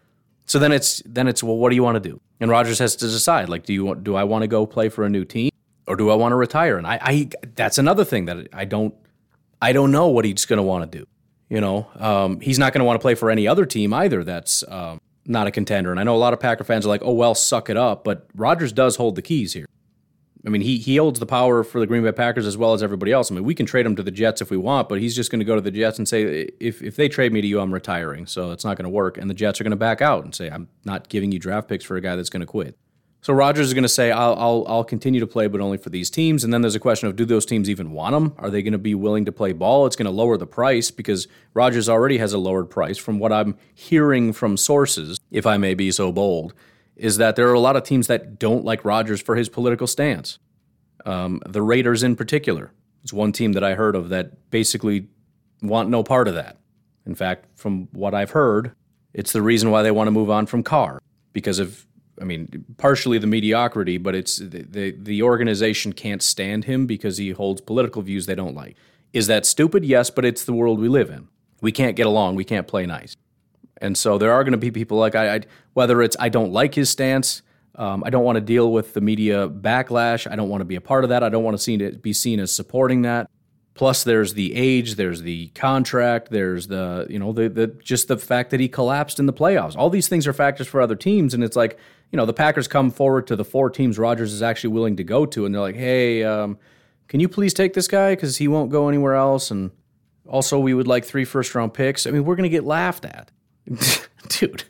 So then it's then it's well, what do you want to do? And Rodgers has to decide. Like, do you want, do I want to go play for a new team or do I want to retire? And I, I that's another thing that I don't I don't know what he's going to want to do. You know, um, he's not going to want to play for any other team either. That's um, not a contender. And I know a lot of Packer fans are like, oh, well, suck it up. But Rodgers does hold the keys here. I mean, he, he holds the power for the Green Bay Packers as well as everybody else. I mean, we can trade him to the Jets if we want, but he's just going to go to the Jets and say, if, if they trade me to you, I'm retiring. So it's not going to work. And the Jets are going to back out and say, I'm not giving you draft picks for a guy that's going to quit. So Rodgers is going to say, I'll, I'll, I'll continue to play, but only for these teams. And then there's a question of, do those teams even want him? Are they going to be willing to play ball? It's going to lower the price because Rodgers already has a lowered price. From what I'm hearing from sources, if I may be so bold, is that there are a lot of teams that don't like Rodgers for his political stance. Um, the Raiders, in particular, it's one team that I heard of that basically want no part of that. In fact, from what I've heard, it's the reason why they want to move on from Carr because of I mean, partially the mediocrity, but it's the, the, the organization can't stand him because he holds political views they don't like. Is that stupid? Yes, but it's the world we live in. We can't get along. We can't play nice. And so there are going to be people like I, I, whether it's I don't like his stance, Um, I don't want to deal with the media backlash. I don't want to be a part of that. I don't want to see be seen as supporting that. Plus, there's the age, there's the contract, there's the you know the the just the fact that he collapsed in the playoffs. All these things are factors for other teams, and it's like you know the Packers come forward to the four teams Rodgers is actually willing to go to, and they're like, hey, um, can you please take this guy because he won't go anywhere else, and also we would like three first round picks. I mean, we're gonna get laughed at, dude.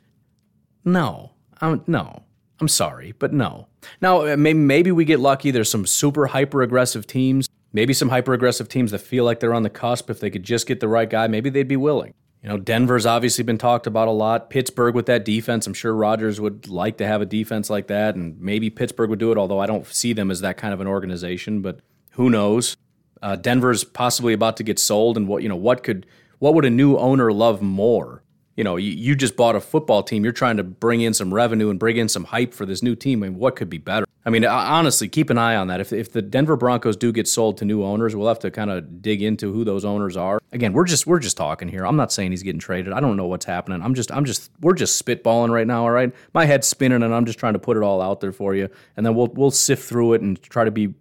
No, I'm no. I'm sorry, but no. Now, maybe, maybe we get lucky. There's some super hyper aggressive teams maybe some hyper aggressive teams that feel like they're on the cusp. If they could just get the right guy, maybe they'd be willing. You know, Denver's obviously been talked about a lot. Pittsburgh with that defense, I'm sure Rodgers would like to have a defense like that, and maybe Pittsburgh would do it. Although I don't see them as that kind of an organization, but who knows? Uh, Denver's possibly about to get sold, and what you know, what could, what would a new owner love more? You know, you, you just bought a football team. You're trying to bring in some revenue and bring in some hype for this new team. I mean, what could be better? I mean, honestly, keep an eye on that. If, if the Denver Broncos do get sold to new owners, we'll have to kind of dig into who those owners are. Again, we're just we're just talking here. I'm not saying he's getting traded. I don't know what's happening. I'm just I'm just we're just spitballing right now. All right, my head's spinning, and I'm just trying to put it all out there for you, and then we'll we'll sift through it and try to be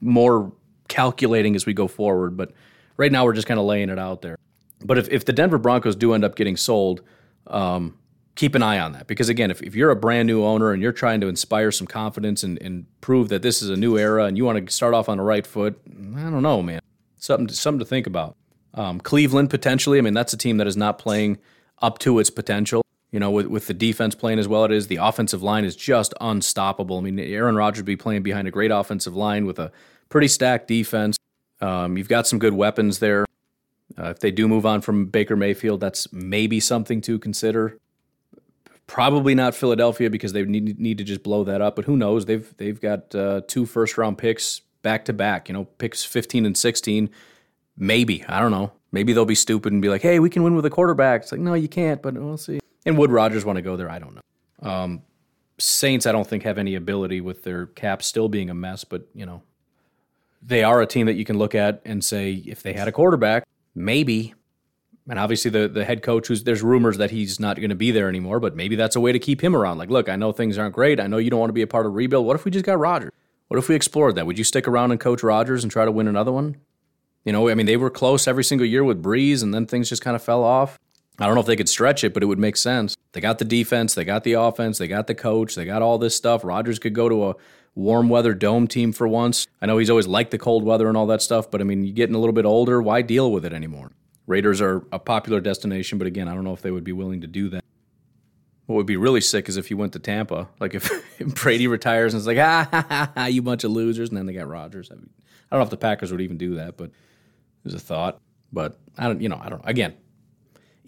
more calculating as we go forward. But right now, we're just kind of laying it out there. But if if the Denver Broncos do end up getting sold, um, keep an eye on that. Because again if, if you're a brand new owner and you're trying to inspire some confidence and, and prove that this is a new era and you want to start off on the right foot i don't know man. Something to, something to think about. Um, cleveland potentially i mean that's a team that is not playing up to its potential. You know with, with the defense playing as well it is the offensive line is just unstoppable. I mean aaron rodgers would be playing behind a great offensive line with a pretty stacked defense. Um, you've got some good weapons there uh, if they do move on from baker mayfield that's maybe something to consider Probably not Philadelphia because they need, need to just blow that up. But who knows? They've they've got uh, two first round picks back to back. You know, picks 15 and 16. Maybe I don't know. Maybe they'll be stupid and be like, "Hey, we can win with a quarterback." It's like, no, you can't. But we'll see. And would Rodgers want to go there? I don't know. Um, Saints, I don't think have any ability with their cap still being a mess. But you know, they are a team that you can look at and say, if they had a quarterback, maybe and obviously the the head coach who's there's rumors that he's not going to be there anymore, but maybe that's a way to keep him around. Like, look, I know things aren't great. I know you don't want to be a part of rebuild. What if we just got Rodgers? What if we explored that? Would you stick around and coach Rodgers and try to win another one? You know, I mean, they were close every single year with Brees, and then things just kind of fell off. I don't know if they could stretch it, but it would make sense. They got the defense, they got the offense, they got the coach, they got all this stuff. Rodgers could go to a warm weather dome team for once. I know he's always liked the cold weather and all that stuff, but I mean, you're getting a little bit older. Why deal with it anymore? Raiders are a popular destination, but again, I don't know if they would be willing to do that. What would be really sick is if you went to Tampa, like if, Brady retires and it's like, ah, ha, ha, ha, you bunch of losers, and then they got Rodgers. I, mean, I don't know if the Packers would even do that, but there's a thought. But I don't, you know, I don't. Again,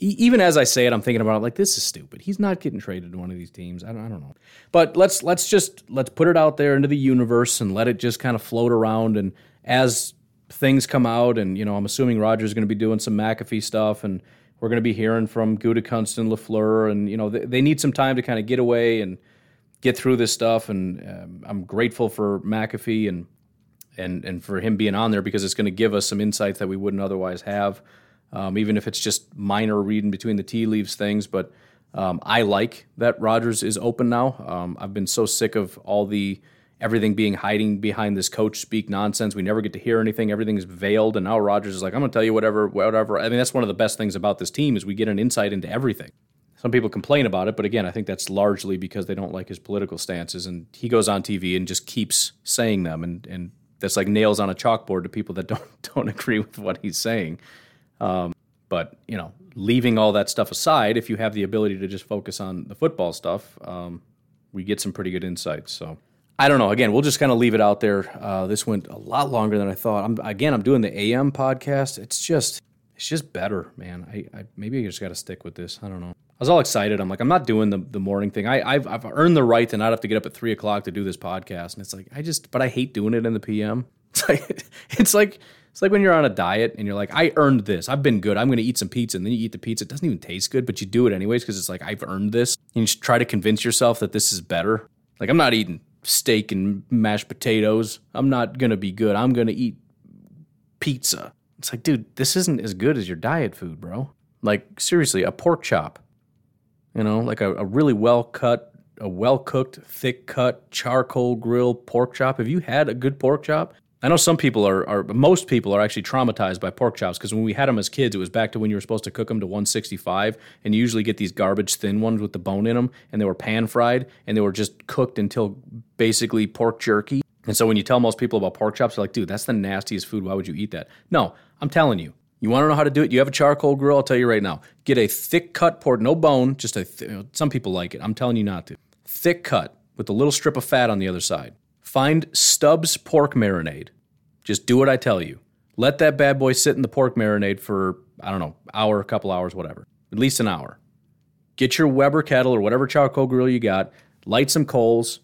even as I say it, I'm thinking about it like this is stupid. He's not getting traded to one of these teams. I don't, I don't know. But let's let's just let's put it out there into the universe and let it just kind of float around. And as things come out, and you know, I'm assuming Rodgers is going to be doing some McAfee stuff, and we're going to be hearing from Gutekunst and LaFleur, and you know, they, they need some time to kind of get away and get through this stuff. And um, I'm grateful for McAfee and and and for him being on there because it's going to give us some insights that we wouldn't otherwise have, um, even if it's just minor reading between the tea leaves things. But um, I like that Rodgers is open now. Um, I've been so sick of all the everything being hiding behind this coach speak nonsense. We never get to hear anything. Everything's veiled, and now Rodgers is like, "I'm going to tell you whatever, whatever." I mean, that's one of the best things about this team is we get an insight into everything. Some people complain about it, but again, I think that's largely because they don't like his political stances, and he goes on TV and just keeps saying them, and and that's like nails on a chalkboard to people that don't don't agree with what he's saying. Um, but you know, leaving all that stuff aside, if you have the ability to just focus on the football stuff, um, we get some pretty good insights. So. I don't know. Again, we'll just kind of leave it out there. Uh, this went a lot longer than I thought. I'm, again, I'm doing the AM podcast. It's just, it's just better, man. I, I maybe I just got to stick with this. I don't know. I was all excited. I'm like, I'm not doing the, the morning thing. I, I've, I've earned the right to not have to get up at three o'clock to do this podcast. And it's like, I just, but I hate doing it in the PM. It's like, it's like, it's like when you're on a diet and you're like, I earned this. I've been good. I'm going to eat some pizza. And then you eat the pizza. It doesn't even taste good, but you do it anyways because it's like, I've earned this. And you try to convince yourself that this is better. Like, I'm not eating steak and mashed potatoes. I'm not going to be good. I'm going to eat pizza. It's like, dude, this isn't as good as your diet food, bro. Like, seriously, a pork chop, you know, like a, a really well cut a well cooked, thick cut, charcoal grill pork chop. Have you had a good pork chop? I know some people are, are most people are actually traumatized by pork chops because when we had them as kids, it was back to when you were supposed to cook them to 165, and you usually get these garbage thin ones with the bone in them, and they were pan fried, and they were just cooked until basically pork jerky. And so when you tell most people about pork chops, they're like, dude, that's the nastiest food. Why would you eat that? No, I'm telling you. You want to know how to do it? You have a charcoal grill. I'll tell you right now. Get a thick cut pork, no bone, just a. Th- some people like it. I'm telling you not to. Thick cut with a little strip of fat on the other side. Find Stubbs pork marinade. Just do what I tell you. Let that bad boy sit in the pork marinade for, I don't know, hour, a couple hours, whatever. At least an hour. Get your Weber kettle or whatever charcoal grill you got, light some coals,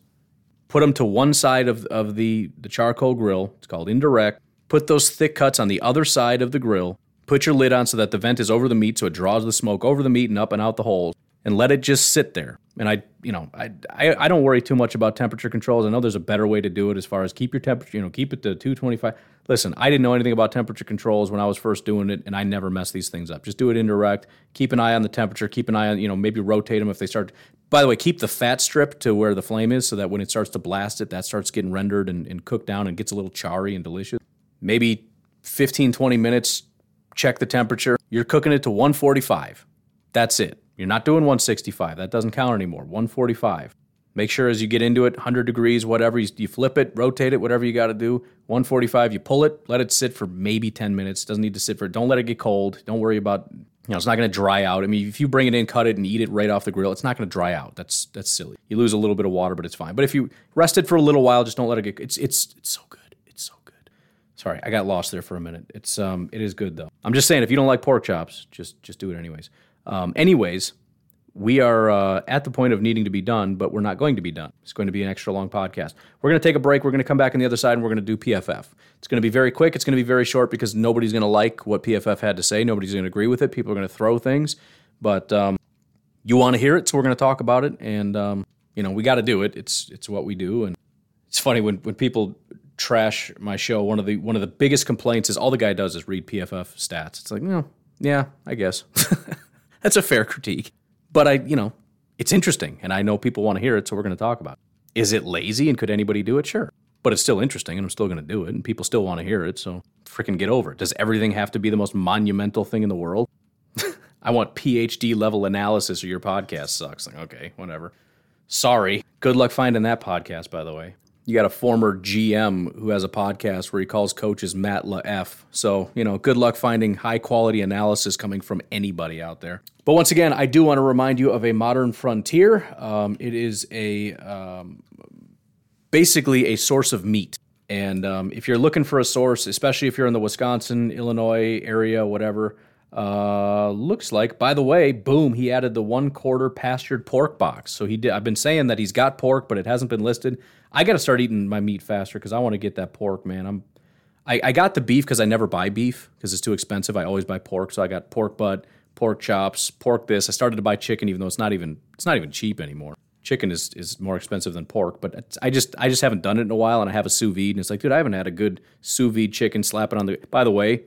put them to one side of, of the, the charcoal grill. It's called indirect. Put those thick cuts on the other side of the grill. Put your lid on so that the vent is over the meat so it draws the smoke over the meat and up and out the holes and let it just sit there. And I, you know, I, I, I, don't worry too much about temperature controls. I know there's a better way to do it as far as keep your temperature, you know, keep it to 225. Listen, I didn't know anything about temperature controls when I was first doing it, and I never mess these things up. Just do it indirect. Keep an eye on the temperature. Keep an eye on, you know, maybe rotate them if they start. By the way, keep the fat strip to where the flame is so that when it starts to blast it, that starts getting rendered and, and cooked down and gets a little charry and delicious. Maybe 15, 20 minutes, check the temperature. You're cooking it to 145. That's it. You're not doing 165. That doesn't count anymore. 145. Make sure as you get into it, 100 degrees, whatever, you, you flip it, rotate it, whatever you got to do. 145, you pull it, let it sit for maybe 10 minutes. Doesn't need to sit for, don't let it get cold. Don't worry about, you know, it's not going to dry out. I mean, if you bring it in, cut it, and eat it right off the grill, it's not going to dry out. That's that's silly. You lose a little bit of water, but it's fine. But if you rest it for a little while, just don't let it get, it's, it's, it's so good. It's so good. Sorry, I got lost there for a minute. It's, um, it is good though. I'm just saying, if you don't like pork chops, just, just do it anyways. Um, anyways, we are uh, at the point of needing to be done, but we're not going to be done. It's going to be an extra long podcast. We're going to take a break. We're going to come back on the other side and we're going to do PFF. It's going to be very quick. It's going to be very short because nobody's going to like what PFF had to say. Nobody's going to agree with it. People are going to throw things, but um, you want to hear it, so we're going to talk about it. And um, you know, we got to do it. It's it's what we do. And it's funny when when people trash my show. One of the one of the biggest complaints is all the guy does is read PFF stats. It's like, no, yeah, I guess that's a fair critique. But I, you know, it's interesting and I know people want to hear it, so we're going to talk about it. Is it lazy and could anybody do it? Sure. But it's still interesting and I'm still going to do it and people still want to hear it, so freaking get over it. Does everything have to be the most monumental thing in the world? I want PhD level analysis or your podcast sucks. Like, okay, whatever. Sorry. Good luck finding that podcast, by the way you got a former GM who has a podcast where he calls coaches Matt LaF. So, you know, good luck finding high quality analysis coming from anybody out there. But once again, I do want to remind you of a modern frontier. Um, it is a um, basically a source of meat. And um, if you're looking for a source, especially if you're in the Wisconsin, Illinois area, whatever, uh, looks like. By the way, boom, he added the one quarter pastured pork box. So he did. I've been saying that he's got pork, but it hasn't been listed. I got to start eating my meat faster because I want to get that pork, man. I'm I, I got the beef because I never buy beef because it's too expensive. I always buy pork, so I got pork butt, pork chops, pork this. I started to buy chicken, even though it's not even it's not even cheap anymore. Chicken is is more expensive than pork, but I just I just haven't done it in a while, and I have a sous vide, and it's like, dude, I haven't had a good sous vide chicken. Slap it on the. By the way,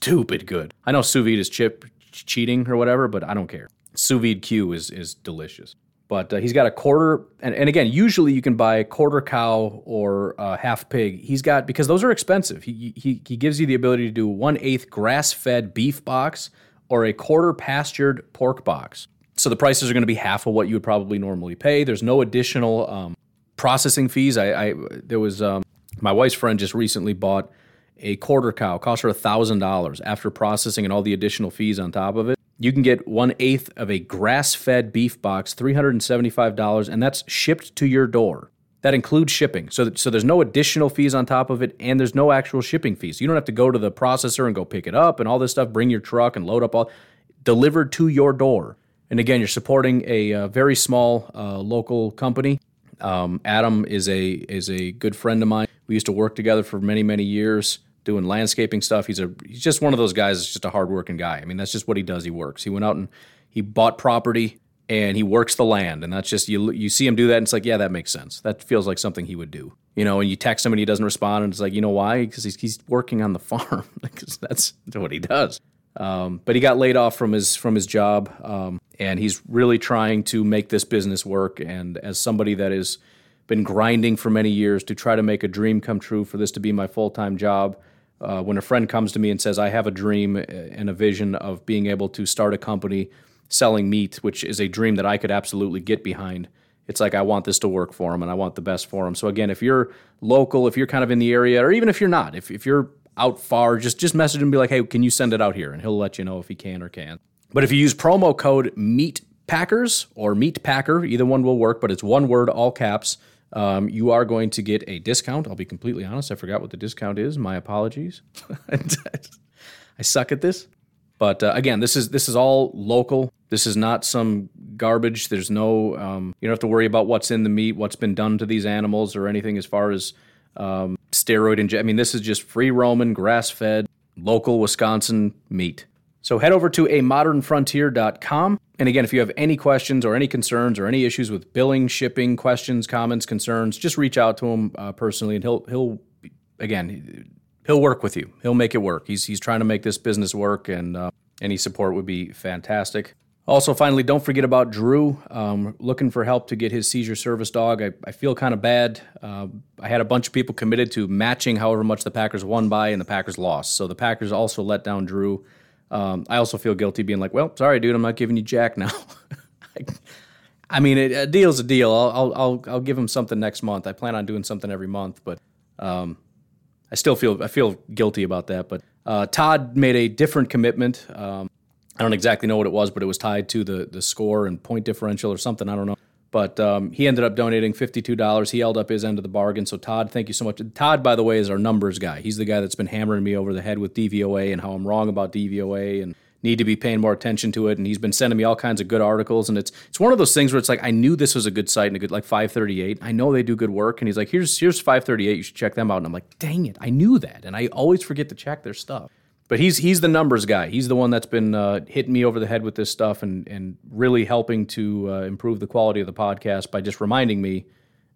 stupid good. I know sous vide is chip cheating or whatever, but I don't care. Sous vide Q is is delicious. But uh, he's got a quarter, and, and again, usually you can buy a quarter cow or uh, half pig. He's got because those are expensive. He he he gives you the ability to do one eighth grass fed beef box or a quarter pastured pork box. So the prices are going to be half of what you would probably normally pay. There's no additional um, processing fees. I, I there was um, my wife's friend just recently bought a quarter cow, costs her thousand dollars after processing and all the additional fees on top of it you can get one eighth of a grass fed beef box, $375, and that's shipped to your door. That includes shipping. So, so there's no additional fees on top of it, and there's no actual shipping fees. You don't have to go to the processor and go pick it up and all this stuff, bring your truck and load up all delivered to your door. And again, you're supporting a, a uh, very small uh, local company. Um, Adam is a is a good friend of mine. We used to work together for many many years doing landscaping stuff. He's a he's just one of those guys. That's just a hardworking guy. I mean, that's just what he does. He works. He went out and he bought property and he works the land, and that's just you. You see him do that, and it's like, yeah, that makes sense. That feels like something he would do. You know, and you text him and he doesn't respond, and it's like, you know why? Because he's he's working on the farm. because that's what he does. Um, but he got laid off from his from his job, um, and he's really trying to make this business work. And as somebody that has been grinding for many years to try to make a dream come true for this to be my full time job, uh, when a friend comes to me and says, "I have a dream and a vision of being able to start a company selling meat," which is a dream that I could absolutely get behind. It's like I want this to work for them and I want the best for them. So again, if you're local, if you're kind of in the area, or even if you're not, if if you're out far, just just message him and be like, hey, can you send it out here? And he'll let you know if he can or can't. But if you use promo code Meat Packers or Meat Packer, either one will work, but it's one word, all caps. Um, you are going to get a discount. I'll be completely honest. I forgot what the discount is. My apologies. I suck at this. But uh, again, this is this is all local. This is not some garbage. There's no um, you don't have to worry about what's in the meat, what's been done to these animals, or anything as far as um, steroid injection. I mean, this is just free roaming, grass fed, local Wisconsin meat. So head over to a modernfrontier.com. And again, if you have any questions or any concerns or any issues with billing, shipping, questions, comments, concerns, just reach out to him uh, personally, and he'll he'll again he'll work with you. He'll make it work. He's he's trying to make this business work, and uh, any support would be fantastic. Also, finally, don't forget about Drew. Um, looking for help to get his seizure service dog. I, I feel kind of bad. Uh, I had a bunch of people committed to matching however much the Packers won by, and the Packers lost. So the Packers also let down Drew. Um, I also feel guilty being like, well, sorry, dude, I'm not giving you Jack now. I mean, it, a deal's a deal. I'll, I'll, I'll, give him something next month. I plan on doing something every month, but um, I still feel I feel guilty about that. But uh, Todd made a different commitment. Um, I don't exactly know what it was, but it was tied to the the score and point differential or something. I don't know. But um, he ended up donating $52. He held up his end of the bargain. So, Todd, thank you so much. Todd, by the way, is our numbers guy. He's the guy that's been hammering me over the head with DVOA and how I'm wrong about DVOA and need to be paying more attention to it. And he's been sending me all kinds of good articles. And it's it's one of those things where it's like I knew this was a good site and a good like 538. I know they do good work. And he's like, here's here's 538. You should check them out. And I'm like, dang it, I knew that. And I always forget to check their stuff but he's he's the numbers guy. He's the one that's been uh, hitting me over the head with this stuff and and really helping to uh, improve the quality of the podcast by just reminding me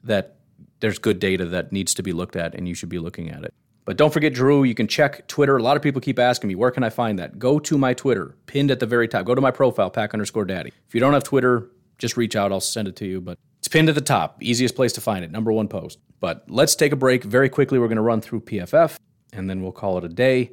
that there's good data that needs to be looked at and you should be looking at it. But don't forget, Drew, you can check Twitter. A lot of people keep asking me, where can I find that? Go to my Twitter, pinned at the very top. Go to my profile, pack underscore daddy. If you don't have Twitter, just reach out. I'll send it to you. But it's pinned at the top. Easiest place to find it. Number one post. But let's take a break very quickly. We're going to run through PFF and then we'll call it a day.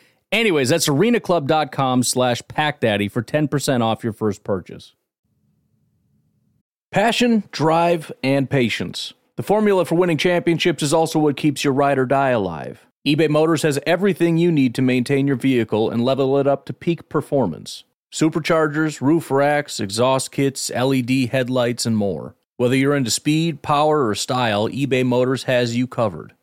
Anyways, that's arenaclub.com slash packdaddy for 10% off your first purchase. Passion, drive, and patience. The formula for winning championships is also what keeps your ride or die alive. eBay Motors has everything you need to maintain your vehicle and level it up to peak performance. Superchargers, roof racks, exhaust kits, LED headlights, and more. Whether you're into speed, power, or style, eBay Motors has you covered.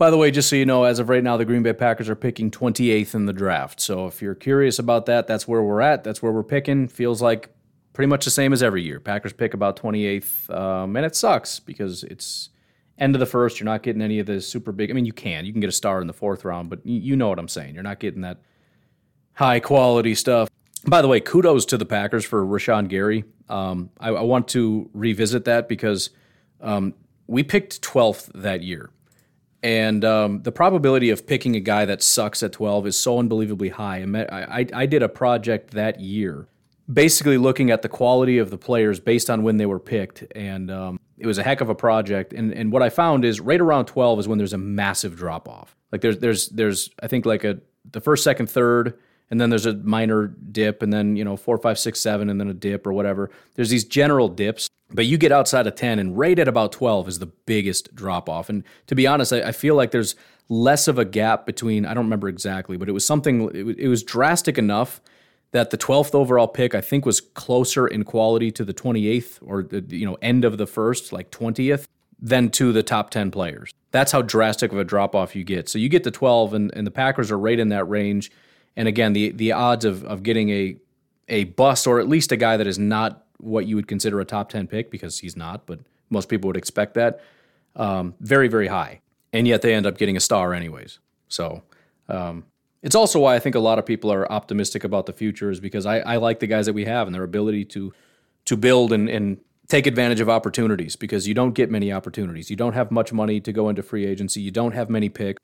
By the way, just so you know, as of right now, the Green Bay Packers are picking 28th in the draft. So if you're curious about that, that's where we're at. That's where we're picking. Feels like pretty much the same as every year. Packers pick about 28th, um, and it sucks because it's end of the first. You're not getting any of the super big. I mean, you can. You can get a star in the fourth round, but you, know what I'm saying. You're not getting that high quality stuff. By the way, kudos to the Packers for Rashan Gary. Um, I, I, want to revisit that because um, we picked 12th that year. And um, the probability of picking a guy that sucks at 12 is so unbelievably high. I, I, I did a project that year, basically looking at the quality of the players based on when they were picked. And um, it was a heck of a project. And, and what I found is right around 12 is when there's a massive drop off. Like there's, there's, there's, I think like a, the first, second, third, and then there's a minor dip, and then, you know, four, five, six, seven, and then a dip or whatever. There's these general dips but you get outside of 10 and right at about 12 is the biggest drop off. And to be honest, I, I, feel like there's less of a gap between, I don't remember exactly, but it was something, it, it, was drastic enough that the 12th overall pick, I think, was closer in quality to the 28th or the, you know, end of the first, like 20th, than to the top 10 players. That's how drastic of a drop off you get. So you get to 12 and, and the Packers are right in that range. And again, the, the odds of, of getting a, a bust or at least a guy that is not what you would consider a top 10 pick because he's not, but most people would expect that. Um, very, very high. And yet they end up getting a star anyways. So um, it's also why I think a lot of people are optimistic about the future is because I, I like the guys that we have and their ability to to build and, and take advantage of opportunities because you don't get many opportunities. You don't have much money to go into free agency. You don't have many picks.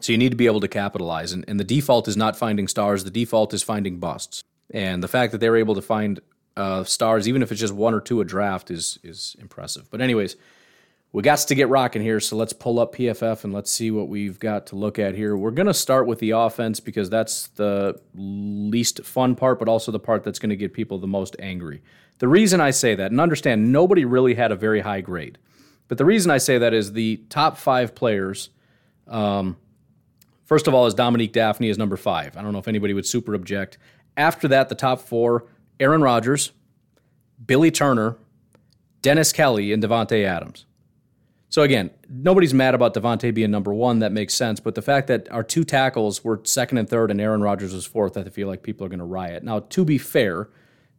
So you need to be able to capitalize. And, and the default is not finding stars. The default is finding busts. And the fact that they're able to find uh, stars, even if it's just one or two a draft, is is impressive. But anyways, we got to get rocking here, so let's pull up PFF and let's see what we've got to look at here. We're gonna start with the offense because that's the least fun part, but also the part that's gonna get people the most angry. The reason I say that, and understand, nobody really had a very high grade, but the reason I say that is the top five players. Um, first of all, is Dominique Dafney is number five. I don't know if anybody would super object. After that, the top four Aaron Rodgers, Billy Turner, Dennis Kelly, and Davante Adams. So again, nobody's mad about Davante being number one. That makes sense. But the fact that our two tackles were second and third, and Aaron Rodgers was fourth, I feel like people are going to riot. Now, to be fair,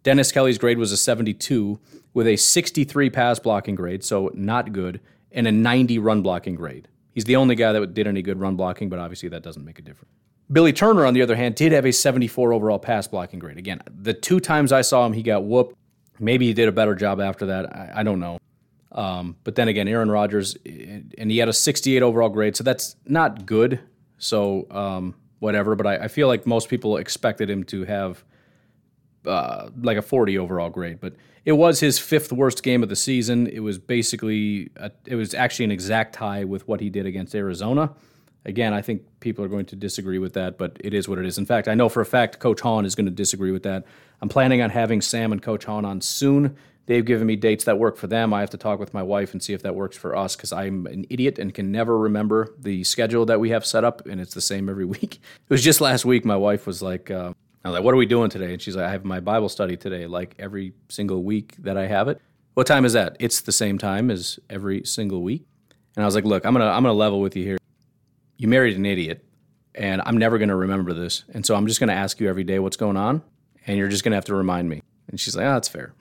Dennis Kelly's grade was a 72 with a 63 pass blocking grade, so not good, and a 90 run blocking grade. He's the only guy that did any good run blocking, but obviously that doesn't make a difference. Billy Turner, on the other hand, did have a 74 overall pass blocking grade. Again, the two times I saw him, he got whooped. Maybe he did a better job after that. I, I don't know. Um, but then again, Aaron Rodgers, and he had a 68 overall grade, so that's not good. So um, whatever. But I, I, feel like most people expected him to have uh, like a 40 overall grade. But it was his fifth worst game of the season. It was basically, a, it was actually an exact tie with what he did against Arizona. Again, I think people are going to disagree with that, but it is what it is. In fact, I know for a fact Coach Hahn is going to disagree with that. I'm planning on having Sam and Coach Hahn on soon. They've given me dates that work for them. I have to talk with my wife and see if that works for us because I'm an idiot and can never remember the schedule that we have set up, and it's the same every week. It was just last week. My wife was like, uh, "I was like, what are we doing today?" And she's like, "I have my Bible study today, like every single week that I have it." What time is that? It's the same time as every single week. And I was like, "Look, I'm gonna I'm gonna level with you here you married an idiot and I'm never to remember this. And so I'm just to ask you every day what's going on and you're just to have to remind me. And she's like, oh, that's fair.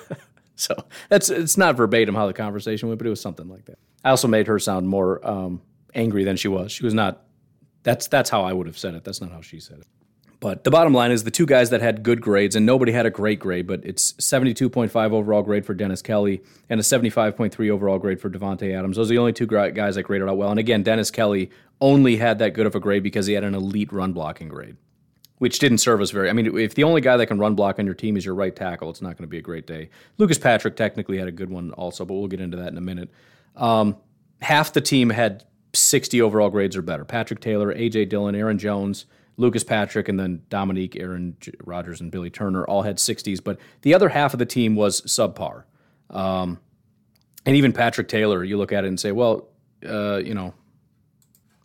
so that's it's not verbatim how the conversation went, but it was something like that. I also made her sound more um, angry than she was. She was not. That's that's how I would have said it. That's not how she said it. But the bottom line is the two guys that had good grades, and nobody had a great grade, but it's 72.5 overall grade for Dennis Kelly and a 75.3 overall grade for Davante Adams. Those are the only two guys that graded out well. And again, Dennis Kelly only had that good of a grade because he had an elite run blocking grade, which didn't serve us very. I mean, if the only guy that can run block on your team is your right tackle, it's not going to be a great day. Lucas Patrick technically had a good one also, but we'll get into that in a minute. Um, half the team had 60 overall grades or better. Patrick Taylor, AJ Dillon, Aaron Jones. Lucas Patrick and then Dominique, Aaron Rodgers, and Billy Turner all had 60s, but the other half of the team was subpar. Um, and even Patrick Taylor, you look at it and say, well, uh, you know,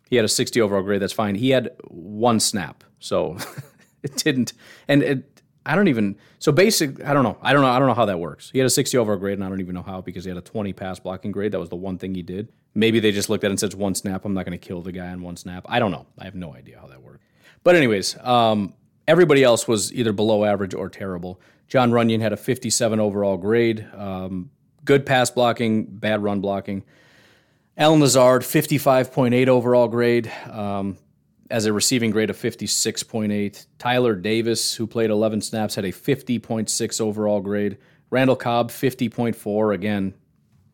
he had a 60 overall grade. That's fine. He had one snap, so it didn't. And it, I don't even so basic. I don't know. I don't know. I don't know how that works. He had a 60 overall grade, and I don't even know how because he had a 20 pass blocking grade. That was the one thing he did. Maybe they just looked at it and said one snap. I'm not going to kill the guy on one snap. I don't know. I have no idea how that worked. But anyways, um, everybody else was either below average or terrible. Jon Runyan had a 57 overall grade. Um, good pass blocking, bad run blocking. Allen Lazard, 55.8 overall grade. Um, as a receiving grade of 56.8. Tyler Davis, who played 11 snaps, had a 50.6 overall grade. Randall Cobb, 50.4. Again,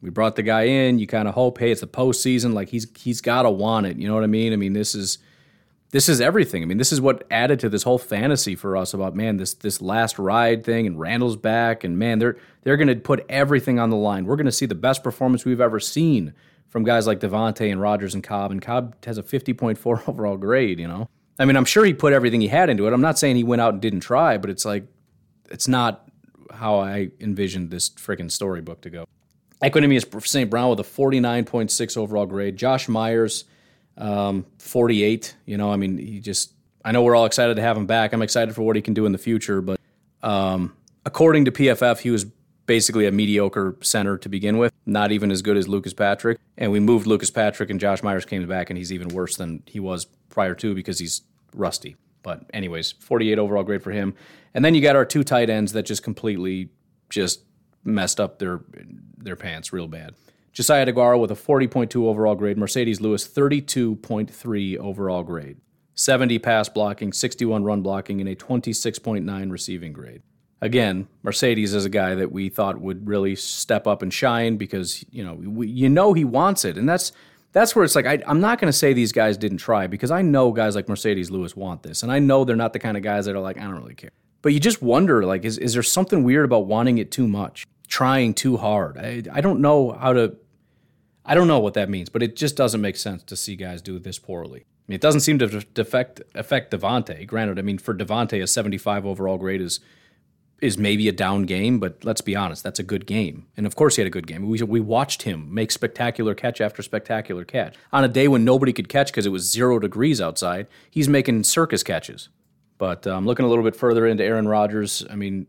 we brought the guy in. You kind of hope, hey, it's the postseason. Like he's he's got to want it. You know what I mean? I mean, this is this is everything. I mean, this is what added to this whole fantasy for us about man this this last ride thing and Randall's back and man they're they're going to put everything on the line. We're going to see the best performance we've ever seen from guys like Davante and Rodgers and Cobb, and Cobb has a 50.4 overall grade, you know? I mean, I'm sure he put everything he had into it. I'm not saying he went out and didn't try, but it's like, it's not how I envisioned this freaking storybook to go. Equanimeous St. Brown with a 49.6 overall grade. Josh Myers, um, 48. You know, I mean, he just, I know we're all excited to have him back. I'm excited for what he can do in the future, but um, according to PFF, he was basically a mediocre center to begin with, not even as good as Lucas Patrick. And we moved Lucas Patrick, and Josh Myers came back, and he's even worse than he was prior to because he's rusty. But anyways, 48 overall grade for him. And then you got our two tight ends that just completely just messed up their their pants real bad. Josiah Deguara with a 40.2 overall grade, Marcedes Lewis 32.3 overall grade, 70 pass blocking, 61 run blocking, and a 26.9 receiving grade again, Marcedes is a guy that we thought would really step up and shine because you know we, you know he wants it, and that's that's where it's like I, am not going to say these guys didn't try because I know guys like Marcedes Lewis want this, and I know they're not the kind of guys that are like I don't really care. But you just wonder like is is there something weird about wanting it too much, trying too hard? I I don't know how to. I don't know what that means, but it just doesn't make sense to see guys do this poorly. I mean, it doesn't seem to affect affect Davante. Granted, I mean for Davante, a 75 overall grade is is maybe a down game, but let's be honest, that's a good game. And of course, he had a good game. We, we watched him make spectacular catch after spectacular catch. On a day when nobody could catch because it was zero degrees outside, he's making circus catches. But I'm um, looking a little bit further into Aaron Rodgers. I mean,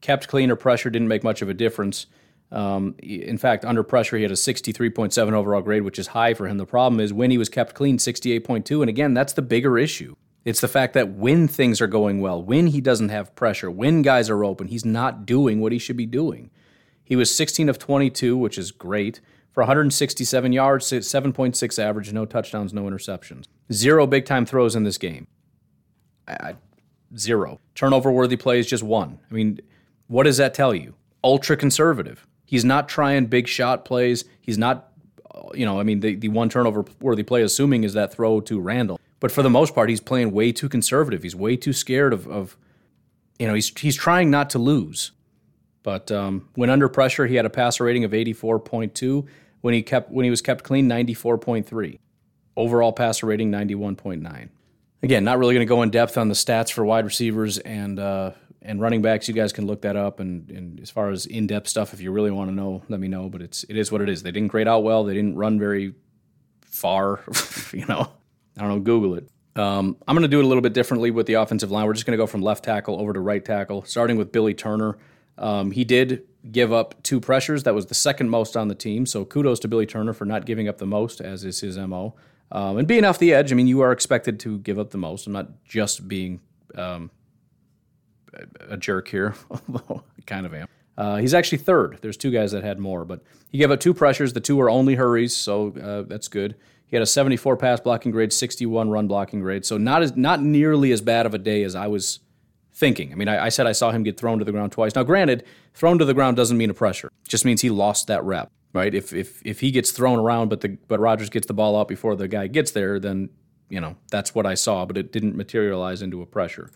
kept clean or pressure didn't make much of a difference. Um, in fact, under pressure, he had a 63.7 overall grade, which is high for him. The problem is when he was kept clean, 68.2. And again, that's the bigger issue. It's the fact that when things are going well, when he doesn't have pressure, when guys are open, he's not doing what he should be doing. He was 16 of 22, which is great, for 167 yards, 7.6 average, no touchdowns, no interceptions. Zero big time throws in this game. I, zero. Turnover worthy plays, just one. I mean, what does that tell you? Ultra conservative. He's not trying big shot plays. He's not, you know, I mean, the, the one turnover worthy play, assuming, is that throw to Randall. But for the most part, he's playing way too conservative. He's way too scared of, of you know, he's he's trying not to lose. But um, when under pressure, he had a passer rating of 84.2. When he kept when he was kept clean, 94.3. Overall passer rating 91.9. Again, not really going to go in depth on the stats for wide receivers and uh, and running backs. You guys can look that up. And, and as far as in depth stuff, if you really want to know, let me know. But it's it is what it is. They didn't grade out well. They didn't run very far. you know, I don't know, Google it. Um, I'm going to do it a little bit differently with the offensive line. We're just going to go from left tackle over to right tackle, starting with Billy Turner. Um, he did give up two pressures. That was the second most on the team. So kudos to Billy Turner for not giving up the most, as is his MO. Um, and being off the edge, I mean, you are expected to give up the most. I'm not just being um, a jerk here, although I kind of am. Uh, he's actually third. There's two guys that had more, but he gave up two pressures. The two were only hurries, so uh, that's good. He had a 74 pass blocking grade, 61 run blocking grade. So not as not nearly as bad of a day as I was thinking. I mean, I, I, said I saw him get thrown to the ground twice. Now, granted, thrown to the ground doesn't mean a pressure. It just means he lost that rep, right? If if if he gets thrown around, but the but Rodgers gets the ball out before the guy gets there, then you know that's what I saw. But it didn't materialize into a pressure.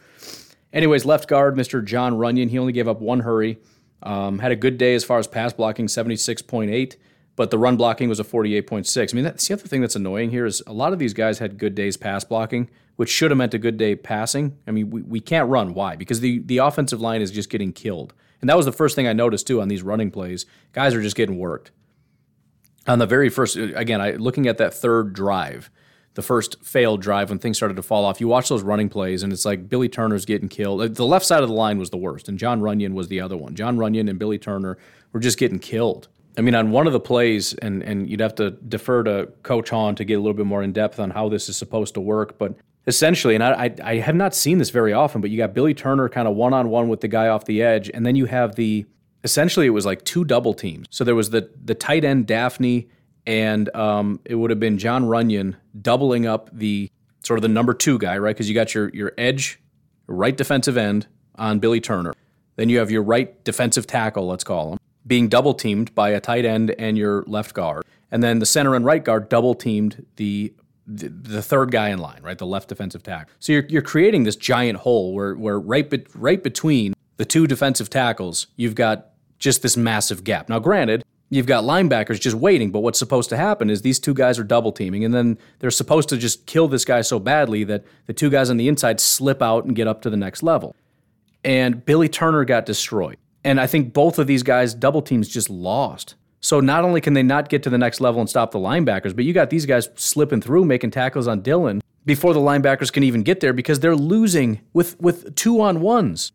Anyways, left guard, Mr. Jon Runyan, he only gave up one hurry. Um, had a good day as far as pass blocking, 76.8 but the run blocking was a 48.6. I mean, that's the other thing that's annoying here is a lot of these guys had good days pass blocking, which should have meant a good day passing. I mean, we, we can't run. Why? Because the, the offensive line is just getting killed. And that was the first thing I noticed too on these running plays. Guys are just getting worked. On the very first, again, I looking at that third drive, the first failed drive when things started to fall off. You watch those running plays, and it's like Billy Turner's getting killed. Uh, the left side of the line was the worst, and Jon Runyan was the other one. Jon Runyan and Billy Turner were just getting killed. I mean, on one of the plays, and and you'd have to defer to Coach Hahn to get a little bit more in depth on how this is supposed to work, but essentially, and I, I, I have not seen this very often, but you got Billy Turner kind of one on one with the guy off the edge, and then you have the essentially it was like two double teams. So there was the the tight end Dafney, and um, it would have been Jon Runyan doubling up the sort of the number two guy, right? Because you got your your edge, right defensive end on Billy Turner. Then you have your right defensive tackle, let's call him, being double teamed by a tight end and your left guard. And then the center and right guard double teamed the the, the third guy in line, right? The left defensive tackle. So you're, you're creating this giant hole where, where right, be, right between the two defensive tackles, you've got just this massive gap. Now, granted, you've got linebackers just waiting, but what's supposed to happen is these two guys are double teaming, and then they're supposed to just kill this guy so badly that the two guys on the inside slip out and get up to the next level. And Billy Turner got destroyed. And I think both of these guys, double teams, just lost. So not only can they not get to the next level and stop the linebackers, but you got these guys slipping through, making tackles on Dillon before the linebackers can even get there because they're losing with with two on ones.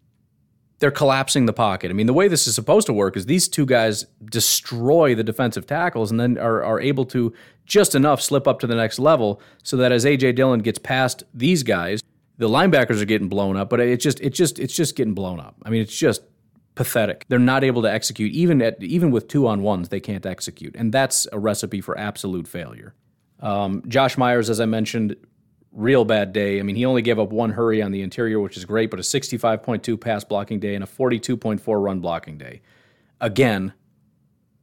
They're collapsing the pocket. I mean, the way this is supposed to work is these two guys destroy the defensive tackles and then are, are able to just enough slip up to the next level so that as AJ Dillon gets past these guys, the linebackers are getting blown up, but it's just it's just it's just getting blown up. I mean, it's just pathetic. They're not able to execute even at even with two on ones. They can't execute, and that's a recipe for absolute failure. Um, Josh Myers, as I mentioned, real bad day. I mean, he only gave up one hurry on the interior, which is great, but a 65.2 pass blocking day and a 42.4 run blocking day. Again,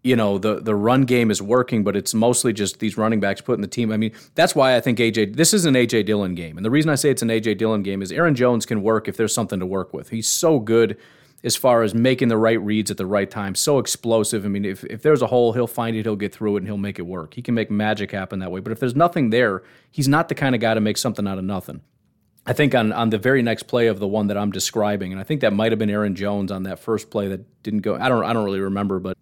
you know the the run game is working, but it's mostly just these running backs putting the team. I mean, that's why I think AJ. This is an AJ Dillon game, and the reason I say it's an AJ Dillon game is Aaron Jones can work if there's something to work with. He's so good as far as making the right reads at the right time. So explosive. I mean, if, if there's a hole, he'll find it, he'll get through it, and he'll make it work. He can make magic happen that way. But if there's nothing there, he's not the kind of guy to make something out of nothing. I think on, on the very next play of the one that I'm describing, and I think that might have been Aaron Jones on that first play that didn't go. I don't I don't really remember, but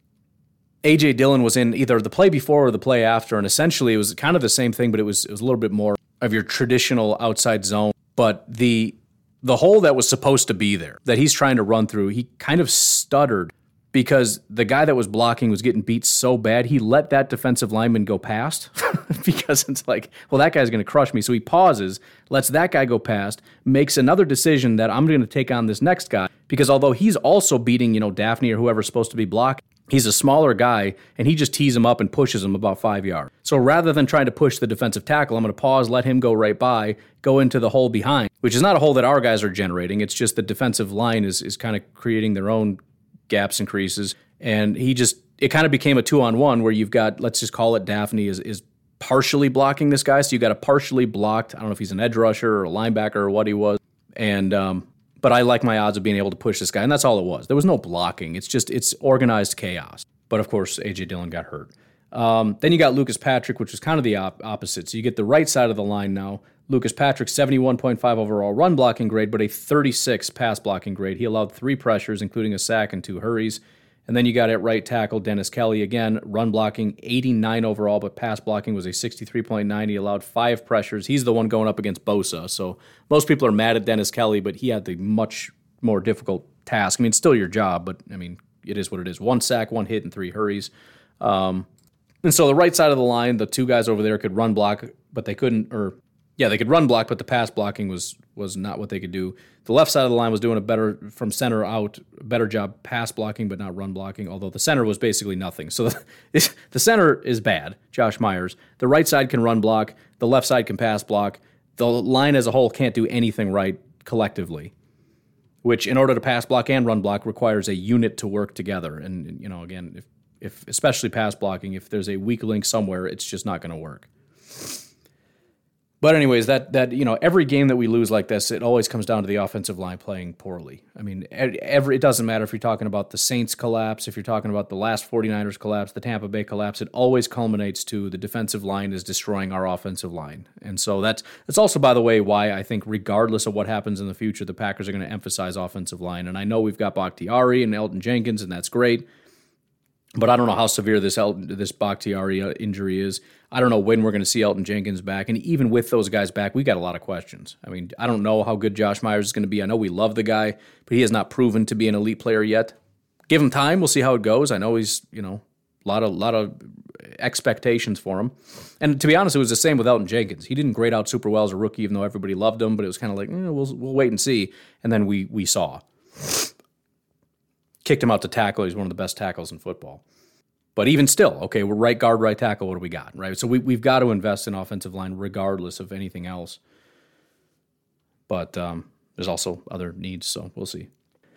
AJ Dillon was in either the play before or the play after, and essentially it was kind of the same thing, but it was it was a little bit more of your traditional outside zone. But the the hole that was supposed to be there that he's trying to run through, he kind of stuttered because the guy that was blocking was getting beat so bad, he let that defensive lineman go past because it's like, well, that guy's going to crush me. So he pauses, lets that guy go past, makes another decision that I'm going to take on this next guy because although he's also beating, you know, Dafney or whoever's supposed to be blocking, He's a smaller guy, and he just tees him up and pushes him about five yards. So rather than trying to push the defensive tackle, I'm going to pause, let him go right by, go into the hole behind, which is not a hole that our guys are generating. It's just the defensive line is, is kind of creating their own gaps and creases. And he just, it kind of became a two on one where you've got, let's just call it Dafney is, is partially blocking this guy. So you got a partially blocked, I don't know if he's an edge rusher or a linebacker or what he was. And um, but I like my odds of being able to push this guy, and that's all it was. There was no blocking. It's just it's organized chaos. But of course, AJ Dillon got hurt. Um, then you got Lucas Patrick, which was kind of the op- opposite. So you get the right side of the line now. Lucas Patrick, 71.5 overall run blocking grade, but a 36 pass blocking grade. He allowed three pressures, including a sack and two hurries. And then you got at right tackle Dennis Kelly again, run blocking 89 overall, but pass blocking was a 63.9. He allowed five pressures. He's the one going up against Bosa. So most people are mad at Dennis Kelly, but he had the much more difficult task. I mean, it's still your job, but I mean, it is what it is. One sack, one hit, and three hurries. Um, and so the right side of the line, the two guys over there could run block, but they couldn't, or yeah, they could run block, but the pass blocking was was not what they could do. The left side of the line was doing a better from center out, better job pass blocking, but not run blocking. Although the center was basically nothing. So the, the center is bad. Josh Myers. The right side can run block. The left side can pass block. The line as a whole can't do anything right collectively. Which, in order to pass block and run block, requires a unit to work together. And you know, again, if, if especially pass blocking, if there's a weak link somewhere, it's just not going to work. But anyways, that that you know every game that we lose like this, it always comes down to the offensive line playing poorly. I mean, every it doesn't matter if you're talking about the Saints collapse, if you're talking about the last 49ers collapse, the Tampa Bay collapse, it always culminates to the defensive line is destroying our offensive line. And so that's that's also by the way why I think regardless of what happens in the future, the Packers are going to emphasize offensive line. And I know we've got Bakhtiari and Elgton Jenkins and that's great. But I don't know how severe this Elgton, this Bakhtiari uh, injury is. I don't know when we're going to see Elgton Jenkins back. And even with those guys back, we got a lot of questions. I mean, I don't know how good Josh Myers is going to be. I know we love the guy, but he has not proven to be an elite player yet. Give him time. We'll see how it goes. I know he's, you know, a lot of lot of expectations for him. And to be honest, it was the same with Elgton Jenkins. He didn't grade out super well as a rookie, even though everybody loved him. But it was kind of like, eh, we'll we'll wait and see. And then we we saw kicked him out to tackle. He's one of the best tackles in football. But even still, okay, we're right guard, right tackle. What do we got, right? So we, we've got to invest in offensive line regardless of anything else. But um, there's also other needs, so we'll see.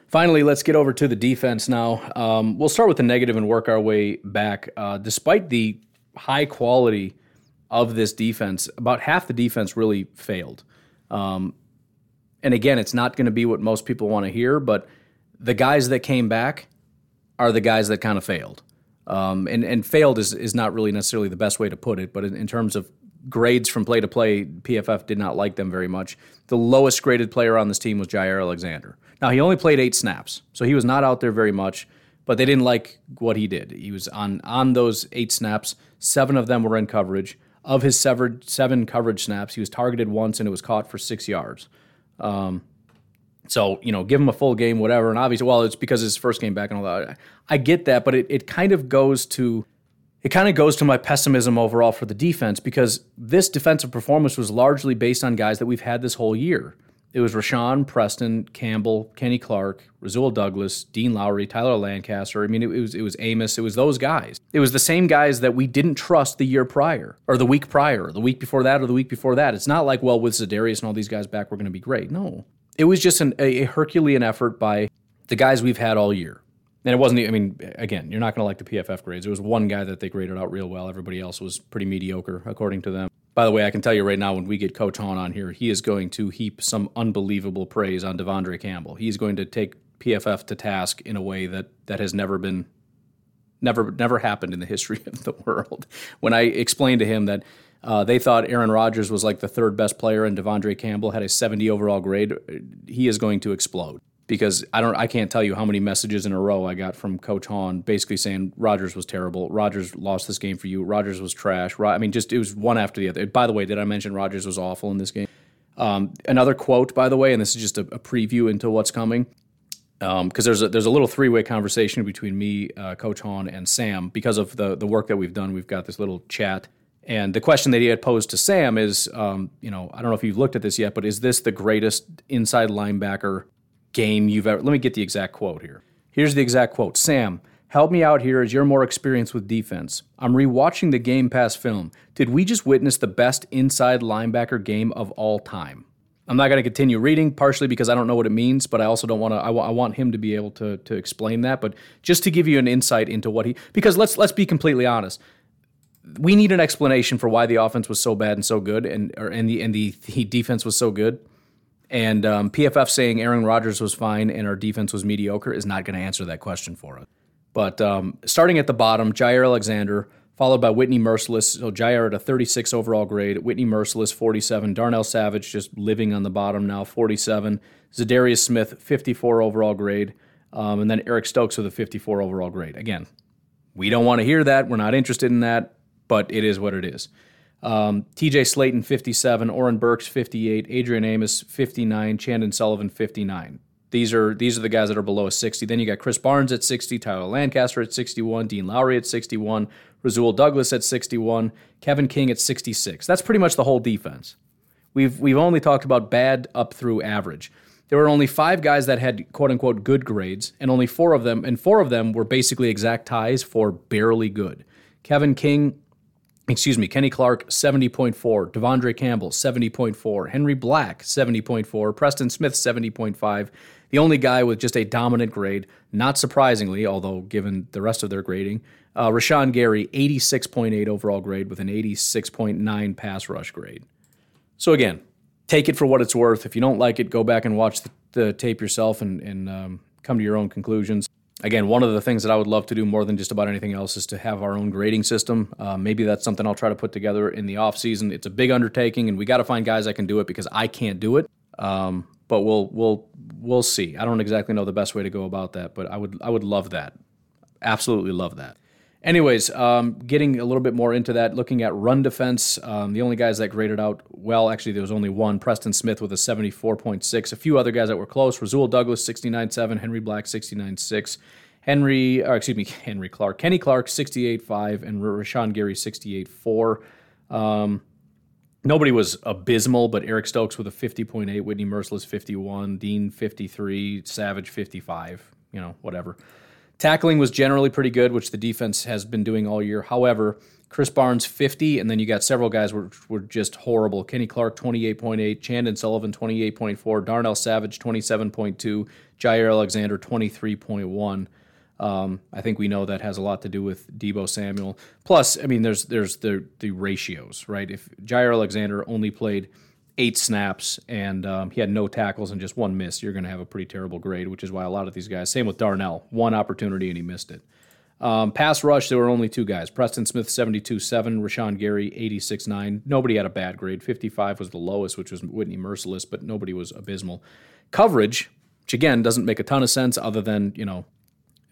Finally, let's get over to the defense now. Um, we'll start with the negative and work our way back. Uh, despite the high quality of this defense, about half the defense really failed. Um, and again, it's not going to be what most people want to hear, but the guys that came back are the guys that kind of failed. Um, and, and failed is, is not really necessarily the best way to put it, but in, in terms of grades from play to play, PFF did not like them very much. The lowest graded player on this team was Jaire Alexander. Now, he only played eight snaps, so he was not out there very much, but they didn't like what he did. He was on, on those eight snaps, seven of them were in coverage. Of his severed, seven coverage snaps, he was targeted once and it was caught for six yards. Um, so, you know, give him a full game, whatever. And obviously, well, it's because his first game back and all that. I get that, but it, it kind of goes to it kind of goes to my pessimism overall for the defense because this defensive performance was largely based on guys that we've had this whole year. It was Rashan, Preston, Campbell, Kenny Clark, Rasul Douglas, Dean Lowry, Tyler Lancaster. I mean, it, it, was it was Amos. It was those guys. It was the same guys that we didn't trust the year prior, or the week prior, or the week before that, or the week before that. It's not like, well, with Za'Darius and all these guys back, we're going to be great. No, it was just an, a, Herculean effort by the guys we've had all year. And it wasn't, I mean, again, you're not going to like the PFF grades. There was one guy that they graded out real well. Everybody else was pretty mediocre, according to them. By the way, I can tell you right now, when we get Coach Hahn on here, he is going to heap some unbelievable praise on De'Vondre Campbell. He's going to take PFF to task in a way that, that has never been, never, never happened in the history of the world. When I explained to him that uh, they thought Aaron Rodgers was like the third best player, and De'Vondre Campbell had a 70 overall grade. He is going to explode because I don't, I can't tell you how many messages in a row I got from Coach Hahn, basically saying Rodgers was terrible. Rodgers lost this game for you. Rodgers was trash. I mean, just it was one after the other. By the way, did I mention Rodgers was awful in this game? Um, another quote, by the way, and this is just a, a preview into what's coming because um, there's a, there's a little three way conversation between me, uh, Coach Hahn, and Sam because of the the work that we've done. We've got this little chat and the question that he had posed to Sam is, um, you know, I don't know if you've looked at this yet, but is this the greatest inside linebacker game you've ever? Let me get the exact quote here. Here's the exact quote Sam, help me out here as you're more experienced with defense. I'm rewatching the Game Pass film. Did we just witness the best inside linebacker game of all time? I'm not going to continue reading, partially because I don't know what it means, but I also don't want to. I, w- I want him to be able to to explain that. But just to give you an insight into what he, because let's let's be completely honest we need an explanation for why the offense was so bad and so good, and or, and the and the, the defense was so good. And um, PFF saying Aaron Rodgers was fine and our defense was mediocre is not going to answer that question for us. But um, starting at the bottom, Jaire Alexander, followed by Whitney Mercilus. So Jaire at a 36 overall grade, Whitney Mercilus 47, Darnell Savage just living on the bottom now 47, Za'Darius Smith 54 overall grade, um, and then Eric Stokes with a 54 overall grade. Again, we don't want to hear that. We're not interested in that but it is what it is. Um, TJ Slaton, 57, Oren Burks, 58, Adrian Amos, 59, Chandon Sullivan, 59. These are these are the guys that are below a 60. Then you got Chris Barnes at 60, Tyler Lancaster at 61, Dean Lowry at 61, Rasul Douglas at 61, Kevin King at 66. That's pretty much the whole defense. We've we've only talked about bad up through average. There were only five guys that had quote unquote good grades, and only four of them, and four of them were basically exact ties for barely good. Kevin King excuse me, Kenny Clark, 70.4, De'Vondre Campbell, 70.4, Henry Black, 70.4, Preston Smith, 70.5. The only guy with just a dominant grade, not surprisingly, although given the rest of their grading, uh, Rashan Gary, 86.8 overall grade with an 86.9 pass rush grade. So again, take it for what it's worth. If you don't like it, go back and watch the, the tape yourself and, and um, come to your own conclusions again, one of the things that I would love to do more than just about anything else is to have our own grading system. Uh, maybe that's something I'll try to put together in the off season. It's a big undertaking, and we got to find guys that can do it because I can't do it. Um, but we'll we'll we'll see. I don't exactly know the best way to go about that, but I would I would love that. Absolutely love that. Anyways, um, getting a little bit more into that, looking at run defense, um, the only guys that graded out well, actually, there was only one Preston Smith with a 74.6. A few other guys that were close Rasul Douglas, 69.7, Henry Black, 69.6. Henry, or excuse me, Henry Clark, Kenny Clark, 68.5, and Rashan Gary, 68.4. Um, nobody was abysmal, but Eric Stokes with a 50.8, Whitney Mercilus, 51, Dean, 53, Savage, 55, you know, whatever. Tackling was generally pretty good, which the defense has been doing all year. However, Chris Barnes 50, and then you got several guys were were just horrible. Kenny Clark 28.8, Chandon Sullivan 28.4, Darnell Savage 27.2, Jaire Alexander 23.1. Um, I think we know that has a lot to do with Deebo Samuel. Plus, I mean, there's there's the the ratios, right? If Jaire Alexander only played eight snaps and um, he had no tackles and just one miss, you're going to have a pretty terrible grade, which is why a lot of these guys, same with Darnell, one opportunity and he missed it. Um, pass rush, there were only two guys. Preston Smith, 72 7, Rashan Gary, 86 9. Nobody had a bad grade. 55 was the lowest, which was Whitney Mercilus, but nobody was abysmal. Coverage, which again doesn't make a ton of sense other than, you know,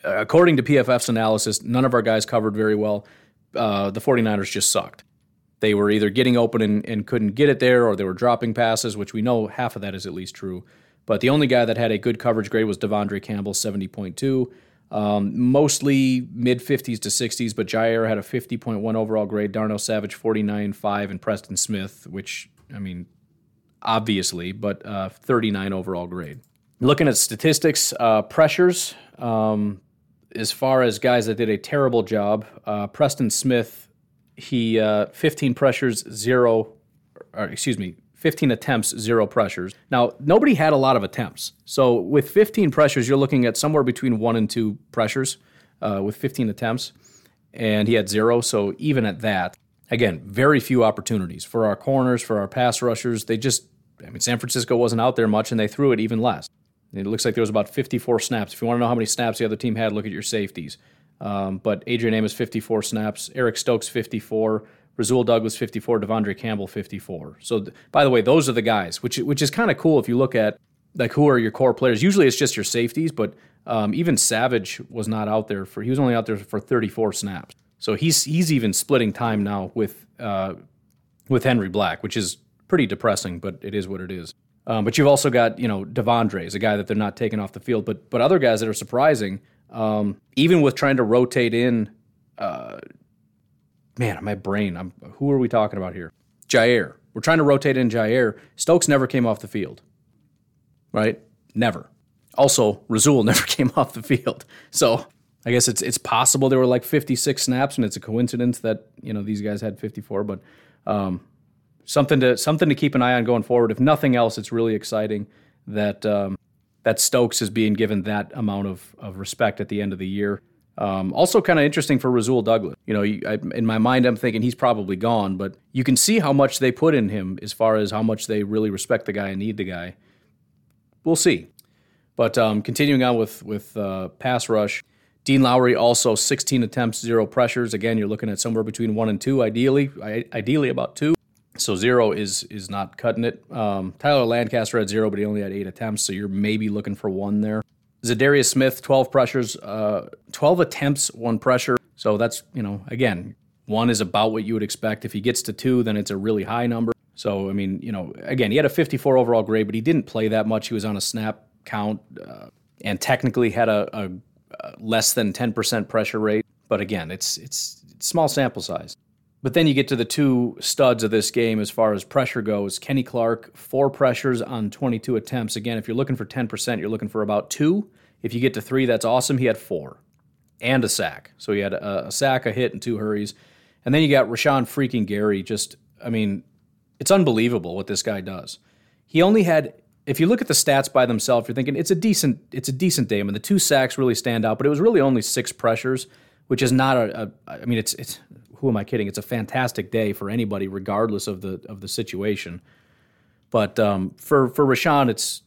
according to PFF's analysis, none of our guys covered very well. Uh, the 49ers just sucked. They were either getting open and, and couldn't get it there, or they were dropping passes, which we know half of that is at least true. But the only guy that had a good coverage grade was De'Vondre Campbell, 70.2. Um, mostly mid 50s to 60s, but Jaire had a 50.1 overall grade, Darnell Savage 49.5, and Preston Smith, which, I mean, obviously, but uh, 39 overall grade. Looking at statistics, uh, pressures, um, as far as guys that did a terrible job, uh, Preston Smith, he uh, 15 pressures, zero, or excuse me, 15 attempts, zero pressures. Now, nobody had a lot of attempts. So with 15 pressures, you're looking at somewhere between one and two pressures uh, with 15 attempts, and he had zero. So even at that, again, very few opportunities for our corners, for our pass rushers. They just, I mean, San Francisco wasn't out there much, and they threw it even less. It looks like there was about 54 snaps. If you want to know how many snaps the other team had, look at your safeties. Um, but Adrian Amos 54 snaps, Eric Stokes 54, Rasul Douglas 54, De'Vondre Campbell 54. So th- by the way, those are the guys, which which is kind of cool if you look at like who are your core players. Usually it's just your safeties, but um, even Savage was not out there for he was only out there for 34 snaps. So he's he's even splitting time now with uh, with Henry Black, which is pretty depressing, but it is what it is. Um, but you've also got you know De'Vondre is a guy that they're not taking off the field, but but other guys that are surprising. Um, even with trying to rotate in, uh, man, my brain. I'm, who are we talking about here? Jaire. We're trying to rotate in Jaire. Stokes never came off the field, right? Never. Also, Rasul never came off the field. So I guess it's it's possible there were like 56 snaps, and it's a coincidence that you know these guys had 54. But um, something to something to keep an eye on going forward. If nothing else, it's really exciting that um, that Stokes is being given that amount of of respect at the end of the year. Um, also, kind of interesting for Rasul Douglas. You know, I, in my mind, I'm thinking he's probably gone, but you can see how much they put in him as far as how much they really respect the guy and need the guy. We'll see. But um, continuing on with with uh, pass rush, Dean Lowry also 16 attempts, zero pressures. Again, you're looking at somewhere between one and two, ideally, ideally about two. So zero is is not cutting it. Um, Tyler Lancaster had zero, but he only had eight attempts, so you're maybe looking for one there. Za'Darius Smith, 12 pressures, uh, 12 attempts, one pressure. So that's, you know, again, one is about what you would expect. If he gets to two, then it's a really high number. So, I mean, you know, again, he had a 54 overall grade, but he didn't play that much. He was on a snap count uh, and technically had a, a, a less than 10% pressure rate. But again, it's, it's, it's small sample size. But then you get to the two studs of this game as far as pressure goes. Kenny Clark, four pressures on 22 attempts. Again, if you're looking for 10%, you're looking for about two. If you get to three, that's awesome. He had four and a sack. So he had a, a sack, a hit, and two hurries. And then you got Rashan freaking Gary. Just, I mean, it's unbelievable what this guy does. He only had, if you look at the stats by themselves, you're thinking it's a decent, it's a decent day. I mean, the two sacks really stand out, but it was really only six pressures, which is not a, a I mean, it's it's who am I kidding? It's a fantastic day for anybody, regardless of the of the situation. But um, for for Rashan, it's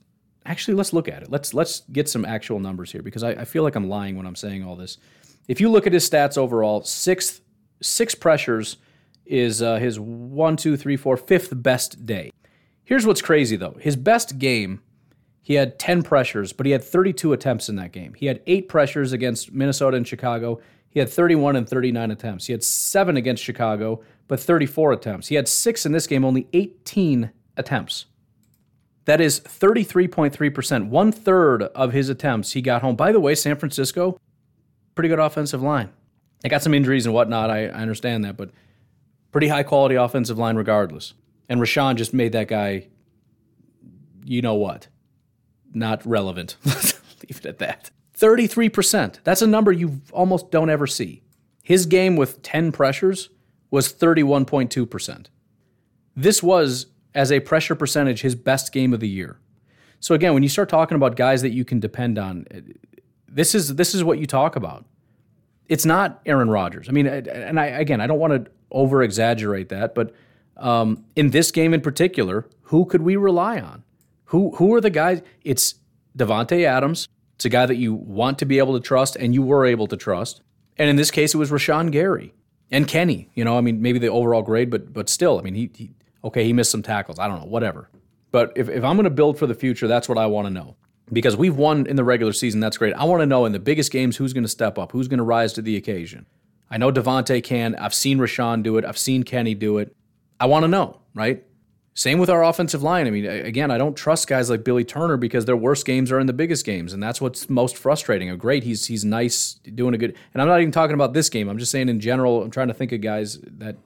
actually let's look at it. Let's let's get some actual numbers here because I, I feel like I'm lying when I'm saying all this. If you look at his stats overall, sixth six pressures is uh, his one, two, three, four, fifth best day. Here's what's crazy though: his best game, he had 10 pressures, but he had 32 attempts in that game. He had eight pressures against Minnesota and Chicago. He had 31 and 39 attempts. He had seven against Chicago, but 34 attempts. He had six in this game, only 18 attempts. That is 33.3%. One third of his attempts he got home. By the way, San Francisco, pretty good offensive line. They got some injuries and whatnot. I, I understand that, but pretty high quality offensive line regardless. And Rashan just made that guy, you know what, not relevant. Leave it at that. 33%. That's a number you almost don't ever see. His game with 10 pressures was 31.2%. This was, as a pressure percentage, his best game of the year. So again, when you start talking about guys that you can depend on, eh, this is this is what you talk about. It's not Aaron Rodgers. I mean, eh, eh, and I again, I don't want to over exaggerate that, but um, in this game in particular, who could we rely on? Who who are the guys? It's Davante Adams, it's a guy that you want to be able to trust and you were able to trust. And in this case, it was Rashan Gary and Kenny. You know, I mean, maybe the overall grade, but but still, I mean, he, he okay, he missed some tackles. I don't know, whatever. But if, if I'm going to build for the future, that's what I want to know. Because we've won in the regular season, that's great. I want to know in the biggest games who's going to step up, who's going to rise to the occasion. I know Davante can. I've seen Rashan do it. I've seen Kenny do it. I want to know, right? Same with our offensive line. I mean, again, I don't trust guys like Billy Turner because their worst games are in the biggest games, and that's what's most frustrating. Oh, great, he's he's nice, doing a good. And I'm not even talking about this game. I'm just saying in general. I'm trying to think of guys that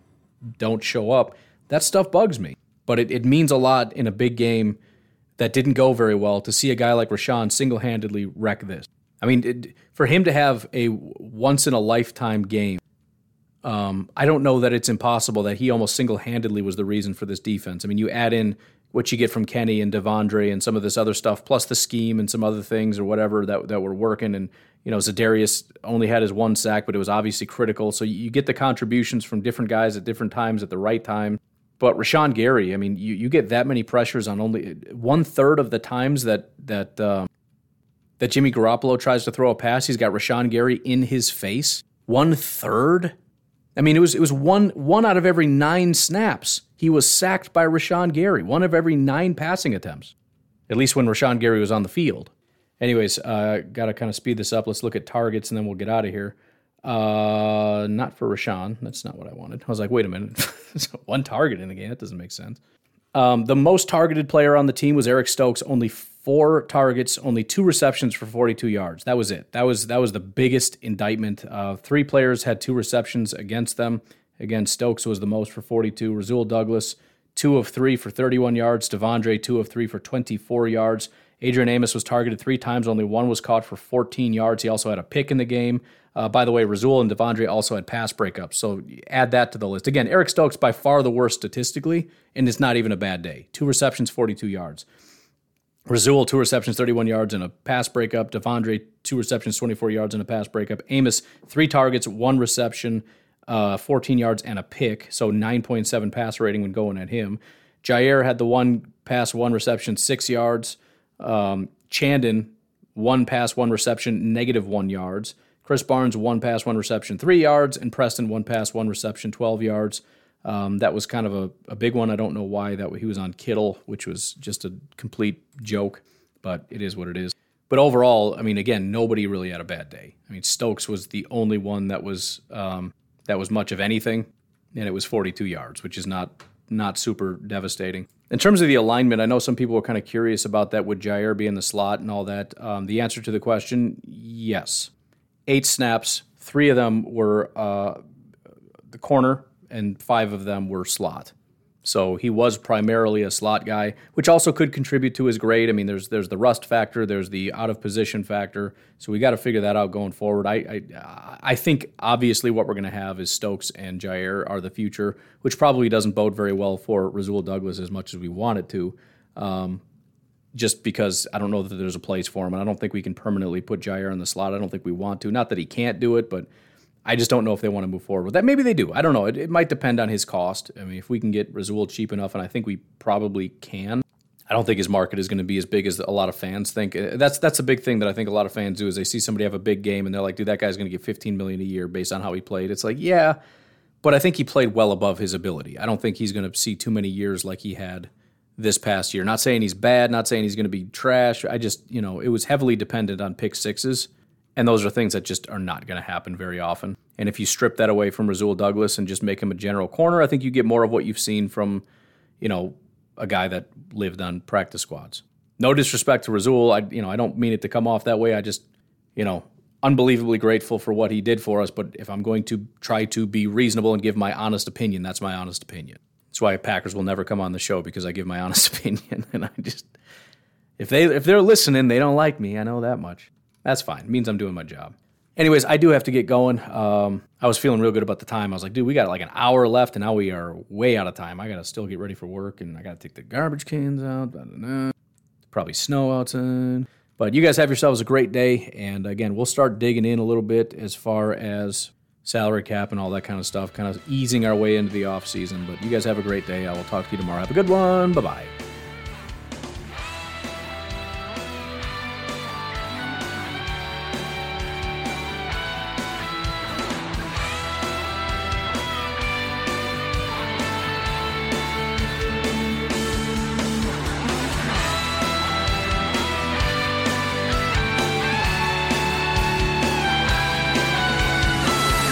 don't show up. That stuff bugs me, but it, it means a lot in a big game that didn't go very well to see a guy like Rashan single-handedly wreck this. I mean, it, for him to have a once in a lifetime game um, I don't know that it's impossible that he almost single handedly was the reason for this defense. I mean, you add in what you get from Kenny and De'Vondre and some of this other stuff, plus the scheme and some other things or whatever that, that were working. And, you know, Za'Darius only had his one sack, but it was obviously critical. So you get the contributions from different guys at different times at the right time. But Rashan Gary, I mean, you, you get that many pressures on only one third of the times that that um, that Jimmy Garoppolo tries to throw a pass, he's got Rashan Gary in his face. One third I mean, it was it was one one out of every nine snaps he was sacked by Rashan Gary. One of every nine passing attempts, at least when Rashan Gary was on the field. Anyways, uh, got to kind of speed this up. Let's look at targets and then we'll get out of here. Uh, not for Rashan. That's not what I wanted. I was like, wait a minute, one target in the game. That doesn't make sense. Um, the most targeted player on the team was Eric Stokes, only four targets, only two receptions for 42 yards. That was it. That was that was the biggest indictment. Uh, three players had two receptions against them. Again, Stokes was the most for 42. Rasul Douglas, two of three for 31 yards. De'Vondre, two of three for 24 yards. Adrian Amos was targeted three times. Only one was caught for 14 yards. He also had a pick in the game. Uh, by the way, Rasul and De'Vondre also had pass breakups. So add that to the list. Again, Eric Stokes by far the worst statistically, and it's not even a bad day. Two receptions, 42 yards. Rasul, two receptions, 31 yards, and a pass breakup. De'Vondre, two receptions, 24 yards, and a pass breakup. Amos, three targets, one reception, uh, 14 yards, and a pick. So 9.7 pass rating when going at him. Jaire had the one pass, one reception, six yards. Um, Chandon, one pass, one reception, negative one yards. Chris Barnes, one pass, one reception, three yards. And Preston, one pass, one reception, 12 yards. Um, that was kind of a, a big one. I don't know why that he was on Kittle, which was just a complete joke, but it is what it is. But overall, I mean, again, nobody really had a bad day. I mean, Stokes was the only one that was um, that was much of anything, and it was 42 yards, which is not not super devastating. In terms of the alignment, I know some people were kind of curious about that. Would Jaire be in the slot and all that? Um, the answer to the question, yes. Eight snaps, three of them were uh, the corner and five of them were slot. So he was primarily a slot guy, which also could contribute to his grade. I mean, there's there's the rust factor, there's the out of position factor. So we got to figure that out going forward. I I, I think obviously what we're going to have is Stokes and Jaire are the future, which probably doesn't bode very well for Rasul Douglas as much as we want it to. Um, just because I don't know that there's a place for him, and I don't think we can permanently put Jaire in the slot. I don't think we want to. Not that he can't do it, but I just don't know if they want to move forward with that. Maybe they do. I don't know. It, it might depend on his cost. I mean, if we can get Rasul cheap enough, and I think we probably can. I don't think his market is going to be as big as a lot of fans think. Uh, that's that's a big thing that I think a lot of fans do is they see somebody have a big game and they're like, dude, that guy's going to get 15 million a year based on how he played. It's like, yeah, but I think he played well above his ability. I don't think he's going to see too many years like he had this past year. Not saying he's bad, not saying he's going to be trash. I just, you know, it was heavily dependent on pick sixes And those are things that just are not going to happen very often. And if you strip that away from Rasul Douglas and just make him a general corner, I think you get more of what you've seen from, you know, a guy that lived on practice squads. No disrespect to Rasul, I you know I don't mean it to come off that way. I just you know unbelievably grateful for what he did for us. But if I'm going to try to be reasonable and give my honest opinion, that's my honest opinion. That's why Packers will never come on the show because I give my honest opinion, and I just if they if they're listening, they don't like me. I know that much. That's fine. It means I'm doing my job. Anyways, I do have to get going. Um, I was feeling real good about the time. I was like, dude, we got like an hour left, and now we are way out of time. I got to still get ready for work, and I got to take the garbage cans out. Blah, blah, blah. Probably snow outside. But you guys have yourselves a great day. And again, we'll start digging in a little bit as far as salary cap and all that kind of stuff, kind of easing our way into the off season. But you guys have a great day. I will talk to you tomorrow. Have a good one. Bye bye.